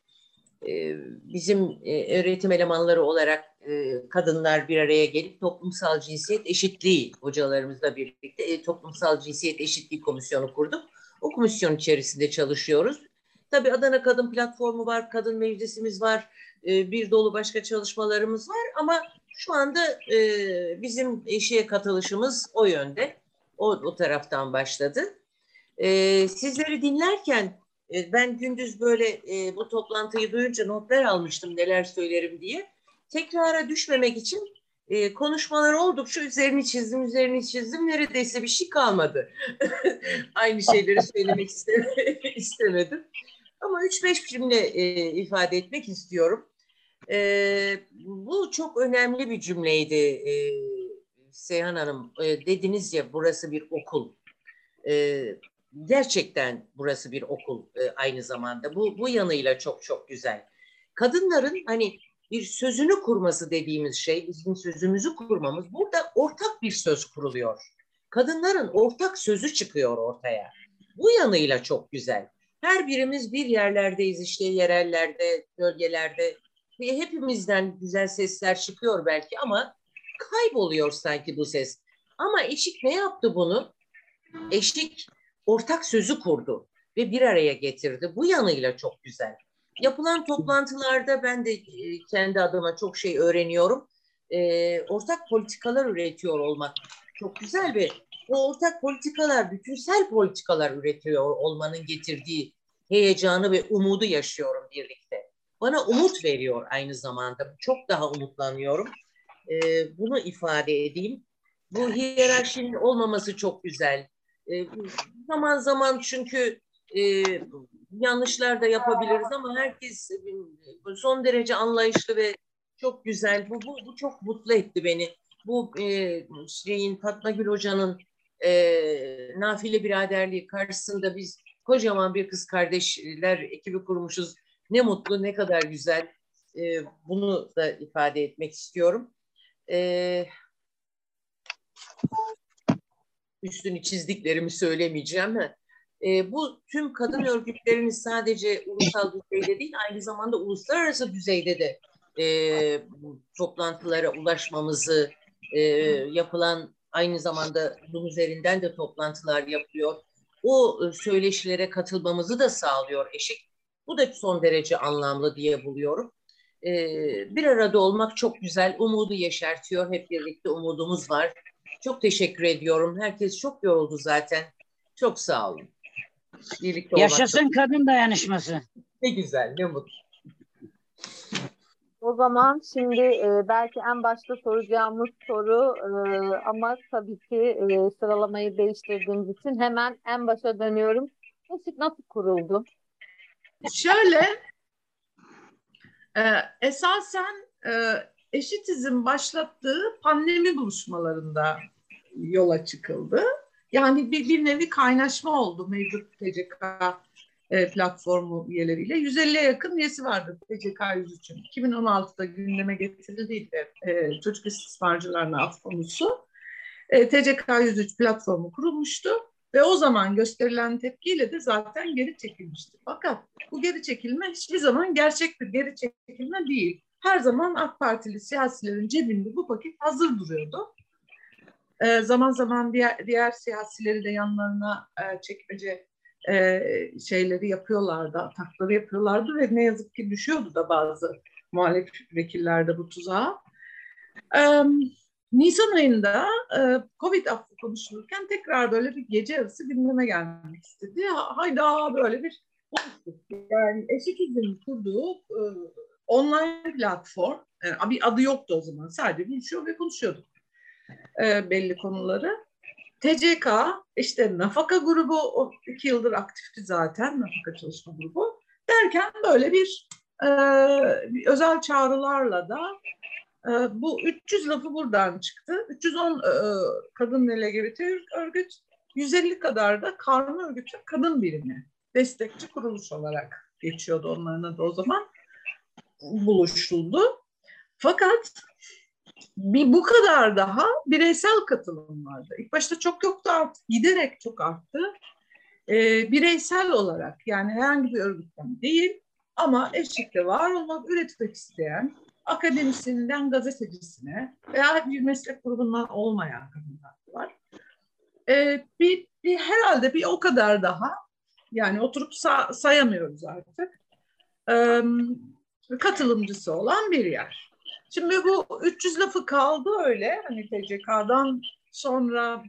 ee, bizim e, öğretim elemanları olarak e, kadınlar bir araya gelip toplumsal cinsiyet eşitliği hocalarımızla birlikte e, toplumsal cinsiyet eşitliği komisyonu kurduk. O komisyon içerisinde çalışıyoruz. Tabii Adana Kadın Platformu var, Kadın Meclisimiz var, bir dolu başka çalışmalarımız var ama şu anda bizim eşiğe katılışımız o yönde. O, o taraftan başladı. Sizleri dinlerken e, ben gündüz böyle e, bu toplantıyı duyunca notlar almıştım neler söylerim diye. Tekrara düşmemek için e, konuşmalar oldukça üzerini çizdim, üzerini çizdim. Neredeyse bir şey kalmadı. Aynı şeyleri söylemek istemedim. Ama üç beş cümle e, ifade etmek istiyorum. E, bu çok önemli bir cümleydi e, Seyhan Hanım. E, dediniz ya burası bir okul. E, gerçekten burası bir okul e, aynı zamanda. Bu, bu yanıyla çok çok güzel. Kadınların hani bir sözünü kurması dediğimiz şey, bizim sözümüzü kurmamız, burada ortak bir söz kuruluyor. Kadınların ortak sözü çıkıyor ortaya. Bu yanıyla çok güzel. Her birimiz bir yerlerdeyiz işte yerellerde, bölgelerde. Hepimizden güzel sesler çıkıyor belki ama kayboluyor sanki bu ses. Ama eşik ne yaptı bunu? Eşik ortak sözü kurdu ve bir araya getirdi. Bu yanıyla çok güzel. Yapılan toplantılarda ben de e, kendi adıma çok şey öğreniyorum. E, ortak politikalar üretiyor olmak çok güzel ve bu ortak politikalar, bütünsel politikalar üretiyor olmanın getirdiği heyecanı ve umudu yaşıyorum birlikte. Bana umut veriyor aynı zamanda. Çok daha umutlanıyorum. Ee, bunu ifade edeyim. Bu hiyerarşinin olmaması çok güzel. Ee, zaman zaman çünkü e, yanlışlar da yapabiliriz ama herkes e, son derece anlayışlı ve çok güzel. Bu, bu, bu çok mutlu etti beni. Bu e, şeyin Fatma Gül Hoca'nın e, nafile biraderliği karşısında biz kocaman bir kız kardeşler ekibi kurmuşuz. Ne mutlu, ne kadar güzel. E, bunu da ifade etmek istiyorum. E, üstünü çizdiklerimi söylemeyeceğim. E, bu tüm kadın örgütlerinin sadece ulusal düzeyde değil, aynı zamanda uluslararası düzeyde de e, toplantılara ulaşmamızı, e, yapılan aynı zamanda bunun üzerinden de toplantılar yapıyor. O e, söyleşilere katılmamızı da sağlıyor eşik. Bu da son derece anlamlı diye buluyorum. E, bir arada olmak çok güzel, umudu yeşertiyor. Hep birlikte umudumuz var. Çok teşekkür ediyorum. Herkes çok yoruldu zaten. Çok sağ olun. Birlikte Yaşasın olmak kadın dayanışması. Ne güzel, ne mutlu. O zaman şimdi e, belki en başta soracağımız soru e, ama tabii ki e, sıralamayı değiştirdiğimiz için hemen en başa dönüyorum. Eşit nasıl kuruldu? Şöyle, e, esasen e, eşitizm başlattığı pandemi buluşmalarında yola çıkıldı. Yani bir, bir nevi kaynaşma oldu mevcut TCK e, platformu üyeleriyle. 150'ye yakın üyesi vardı TCK 103'ün. 2016'da gündeme getirildiğinde e, çocuk istismarcılarına af konusu. E, TCK 103 platformu kurulmuştu ve o zaman gösterilen tepkiyle de zaten geri çekilmişti. Fakat bu geri çekilme hiçbir zaman gerçek bir geri çekilme değil. Her zaman AK Partili siyasilerin cebinde bu paket hazır duruyordu. E, zaman zaman diğer, diğer siyasileri de yanlarına e, çekmece e, şeyleri yapıyorlardı, atakları yapıyorlardı ve ne yazık ki düşüyordu da bazı muhalif vekillerde bu tuzağa. E, Nisan ayında e, Covid affı konuşulurken tekrar böyle bir gece yarısı gündeme gelmek istedi. Hayda böyle bir yani Eşitizm'in kurduğu e, online platform, yani bir adı yoktu o zaman sadece buluşuyor ve konuşuyorduk e, belli konuları. TCK işte Nafaka grubu o iki yıldır aktifti zaten Nafaka çalışma grubu derken böyle bir, e, özel çağrılarla da e, bu 300 lafı buradan çıktı. 310 e, kadın LGBT örgüt, 150 kadar da karma örgütü kadın birimi destekçi kuruluş olarak geçiyordu onların adı o zaman buluşuldu. Fakat bir bu kadar daha bireysel katılım vardı. İlk başta çok yoktu artık giderek çok arttı. Ee, bireysel olarak yani herhangi bir örgütten değil ama eşlikte var olmak, üretmek isteyen akademisyeninden gazetecisine veya bir meslek grubundan olmayan kadınlar var. Ee, bir, bir herhalde bir o kadar daha yani oturup sa- sayamıyoruz artık. Ee, katılımcısı olan bir yer. Şimdi bu 300 lafı kaldı öyle. Hani TCK'dan sonra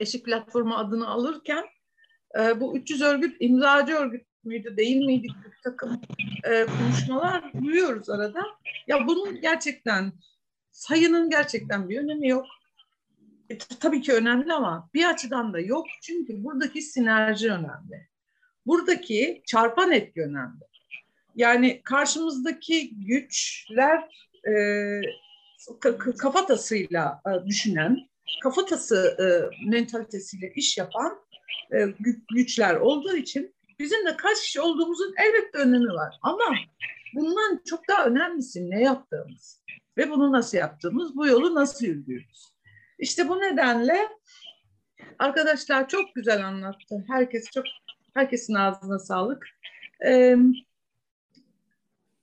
Eşik Platformu adını alırken e, bu 300 örgüt imzacı örgüt müydü değil miydi bir takım e, konuşmalar duyuyoruz arada. Ya bunun gerçekten sayının gerçekten bir önemi yok. E, tabii ki önemli ama bir açıdan da yok. Çünkü buradaki sinerji önemli. Buradaki çarpan etki önemli. Yani karşımızdaki güçler e, kafatasıyla e, düşünen, kafatası e, mentalitesiyle iş yapan e, güçler olduğu için bizim de kaç kişi olduğumuzun elbette önemi var. Ama bundan çok daha önemlisi ne yaptığımız ve bunu nasıl yaptığımız, bu yolu nasıl yürüdüğümüz. İşte bu nedenle arkadaşlar çok güzel anlattı. Herkes çok, herkesin ağzına sağlık. Ee,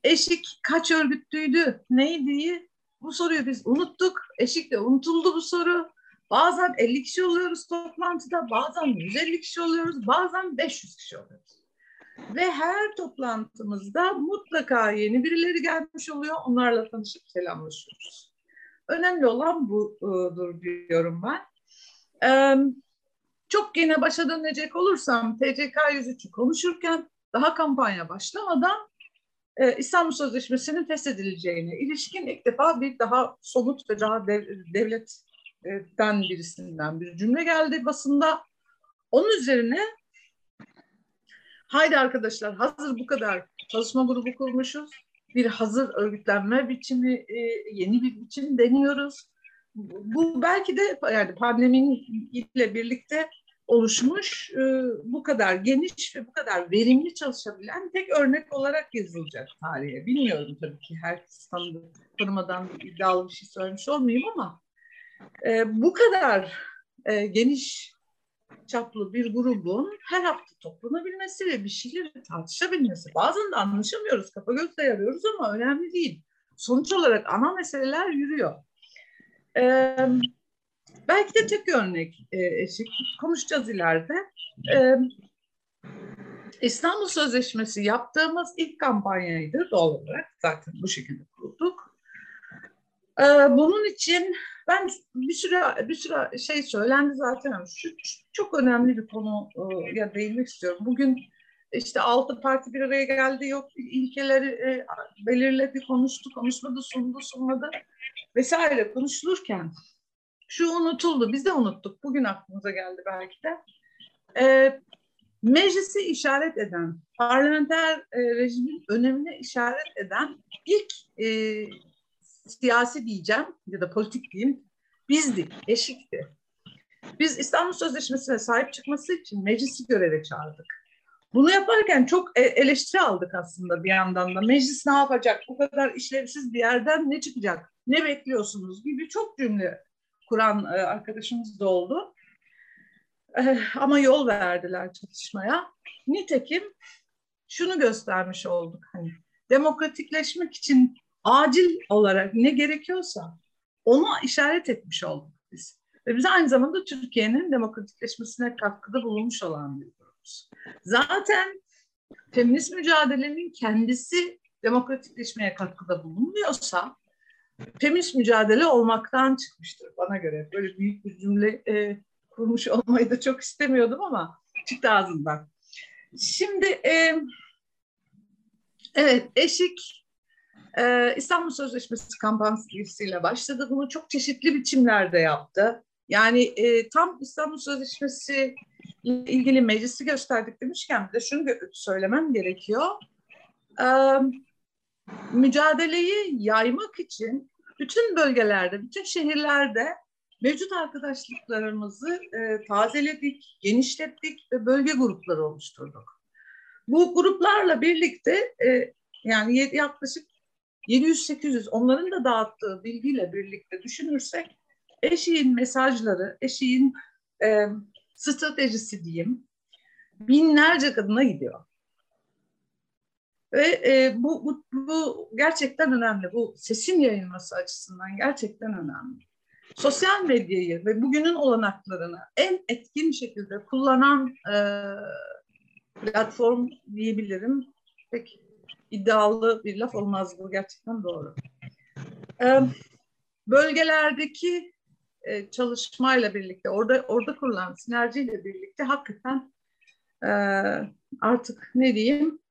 Eşik kaç örgütlüydü? Neydi? Bu soruyu biz unuttuk. Eşik de unutuldu bu soru. Bazen 50 kişi oluyoruz toplantıda, bazen 150 kişi oluyoruz, bazen 500 kişi oluyoruz. Ve her toplantımızda mutlaka yeni birileri gelmiş oluyor. Onlarla tanışıp selamlaşıyoruz. Önemli olan budur diyorum ben. Çok yine başa dönecek olursam TCK 103'ü konuşurken daha kampanya başlamadan e, İstanbul Sözleşmesi'nin feshedileceğine ilişkin ilk defa bir daha somut ve daha dev, devletten birisinden bir cümle geldi basında. Onun üzerine haydi arkadaşlar hazır bu kadar çalışma grubu kurmuşuz. Bir hazır örgütlenme biçimi, e, yeni bir biçim deniyoruz. Bu belki de yani pandeminin ile birlikte oluşmuş e, bu kadar geniş ve bu kadar verimli çalışabilen tek örnek olarak yazılacak tarihe. Bilmiyorum tabii ki herkes tanıdı, tanımadan iddialı bir şey söylemiş olmayayım ama e, bu kadar e, geniş çaplı bir grubun her hafta toplanabilmesi ve bir şeyleri tartışabilmesi. Bazen de anlaşamıyoruz, kafa göz dayarıyoruz ama önemli değil. Sonuç olarak ana meseleler yürüyor. Ee, belki de tek örnek e, eşik. Konuşacağız ileride. Ee, İstanbul Sözleşmesi yaptığımız ilk kampanyaydı doğal olarak. Zaten bu şekilde kurduk. Ee, bunun için ben bir süre bir süre şey söylendi zaten. Şu çok önemli bir konuya değinmek istiyorum. Bugün işte altı parti bir araya geldi, yok ilkeleri e, belirledi, konuştu, konuşmadı, sundu, sunmadı vesaire konuşulurken şu unutuldu, biz de unuttuk. Bugün aklımıza geldi belki de. E, meclisi işaret eden, parlamenter e, rejimin önemine işaret eden ilk e, siyasi diyeceğim ya da politik diyeyim bizdik, eşikti. Biz İstanbul Sözleşmesi'ne sahip çıkması için meclisi göreve çağırdık. Bunu yaparken çok e, eleştiri aldık aslında bir yandan da. Meclis ne yapacak? Bu kadar işlevsiz bir yerden ne çıkacak? Ne bekliyorsunuz? gibi çok cümle kuran e, arkadaşımız da oldu. Ama yol verdiler çalışmaya. Nitekim şunu göstermiş olduk. Hani demokratikleşmek için acil olarak ne gerekiyorsa onu işaret etmiş olduk biz. Ve biz aynı zamanda Türkiye'nin demokratikleşmesine katkıda bulunmuş olan bir grubuz. Zaten feminist mücadelenin kendisi demokratikleşmeye katkıda bulunmuyorsa feminist mücadele olmaktan çıkmıştır bana göre. Böyle büyük bir cümle e, kurmuş olmayı da çok istemiyordum ama çıktı ağzımdan. Şimdi e, evet eşik ee, İstanbul Sözleşmesi kampanyasıyla başladı. Bunu çok çeşitli biçimlerde yaptı. Yani e, tam İstanbul Sözleşmesi ile ilgili meclisi gösterdik demişken bir de şunu söylemem gerekiyor. Ee, mücadeleyi yaymak için bütün bölgelerde, bütün şehirlerde mevcut arkadaşlıklarımızı e, tazeledik, genişlettik ve bölge grupları oluşturduk. Bu gruplarla birlikte e, yani yaklaşık 700-800 onların da dağıttığı bilgiyle birlikte düşünürsek eşiğin mesajları, eşiğin e, stratejisi diyeyim binlerce kadına gidiyor. Ve e, bu, bu, bu gerçekten önemli. Bu sesin yayılması açısından gerçekten önemli. Sosyal medyayı ve bugünün olanaklarını en etkin şekilde kullanan e, platform diyebilirim. Peki iddialı bir laf olmaz bu gerçekten doğru. Ee, bölgelerdeki e, çalışmayla birlikte orada orada kurulan sinerjiyle birlikte hakikaten e, artık ne diyeyim e,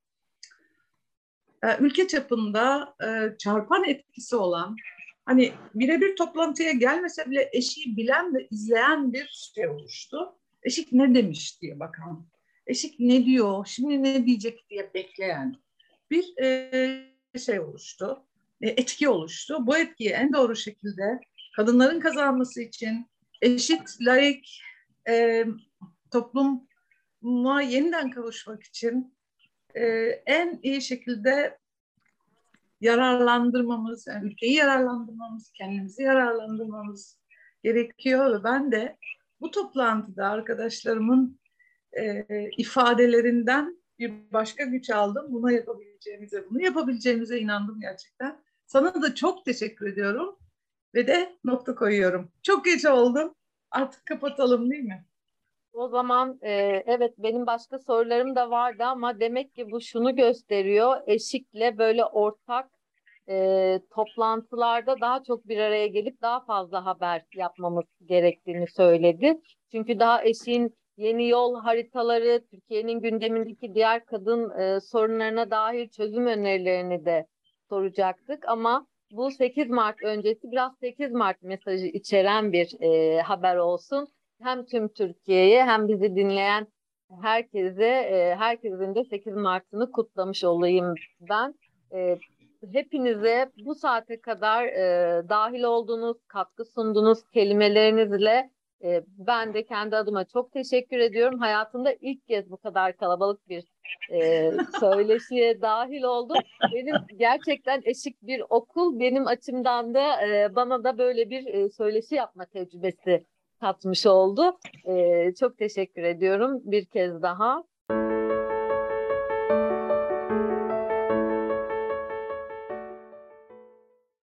ülke çapında e, çarpan etkisi olan hani birebir toplantıya gelmese bile eşiği bilen ve izleyen bir şey oluştu. Eşik ne demiş diye bakan. Eşik ne diyor, şimdi ne diyecek diye bekleyen bir e, şey oluştu, e, etki oluştu. Bu etkiyi en doğru şekilde kadınların kazanması için eşit, layık e, topluma yeniden kavuşmak için e, en iyi şekilde yararlandırmamız, yani ülkeyi yararlandırmamız, kendimizi yararlandırmamız gerekiyor ve ben de bu toplantıda arkadaşlarımın e, ifadelerinden bir başka güç aldım. Buna yapabileceğimize, bunu yapabileceğimize inandım gerçekten. Sana da çok teşekkür ediyorum ve de nokta koyuyorum. Çok geç oldu. Artık kapatalım değil mi? O zaman e, evet benim başka sorularım da vardı ama demek ki bu şunu gösteriyor. Eşikle böyle ortak e, toplantılarda daha çok bir araya gelip daha fazla haber yapmamız gerektiğini söyledi. Çünkü daha eşin yeni yol haritaları, Türkiye'nin gündemindeki diğer kadın e, sorunlarına dair çözüm önerilerini de soracaktık ama bu 8 Mart öncesi biraz 8 Mart mesajı içeren bir e, haber olsun. Hem tüm Türkiye'ye hem bizi dinleyen herkese, e, herkesin de 8 Mart'ını kutlamış olayım ben. E, hepinize bu saate kadar e, dahil olduğunuz, katkı sunduğunuz kelimelerinizle ben de kendi adıma çok teşekkür ediyorum. Hayatımda ilk kez bu kadar kalabalık bir söyleşiye dahil oldum. Benim gerçekten eşik bir okul benim açımdan da bana da böyle bir söyleşi yapma tecrübesi katmış oldu. E, çok teşekkür ediyorum bir kez daha.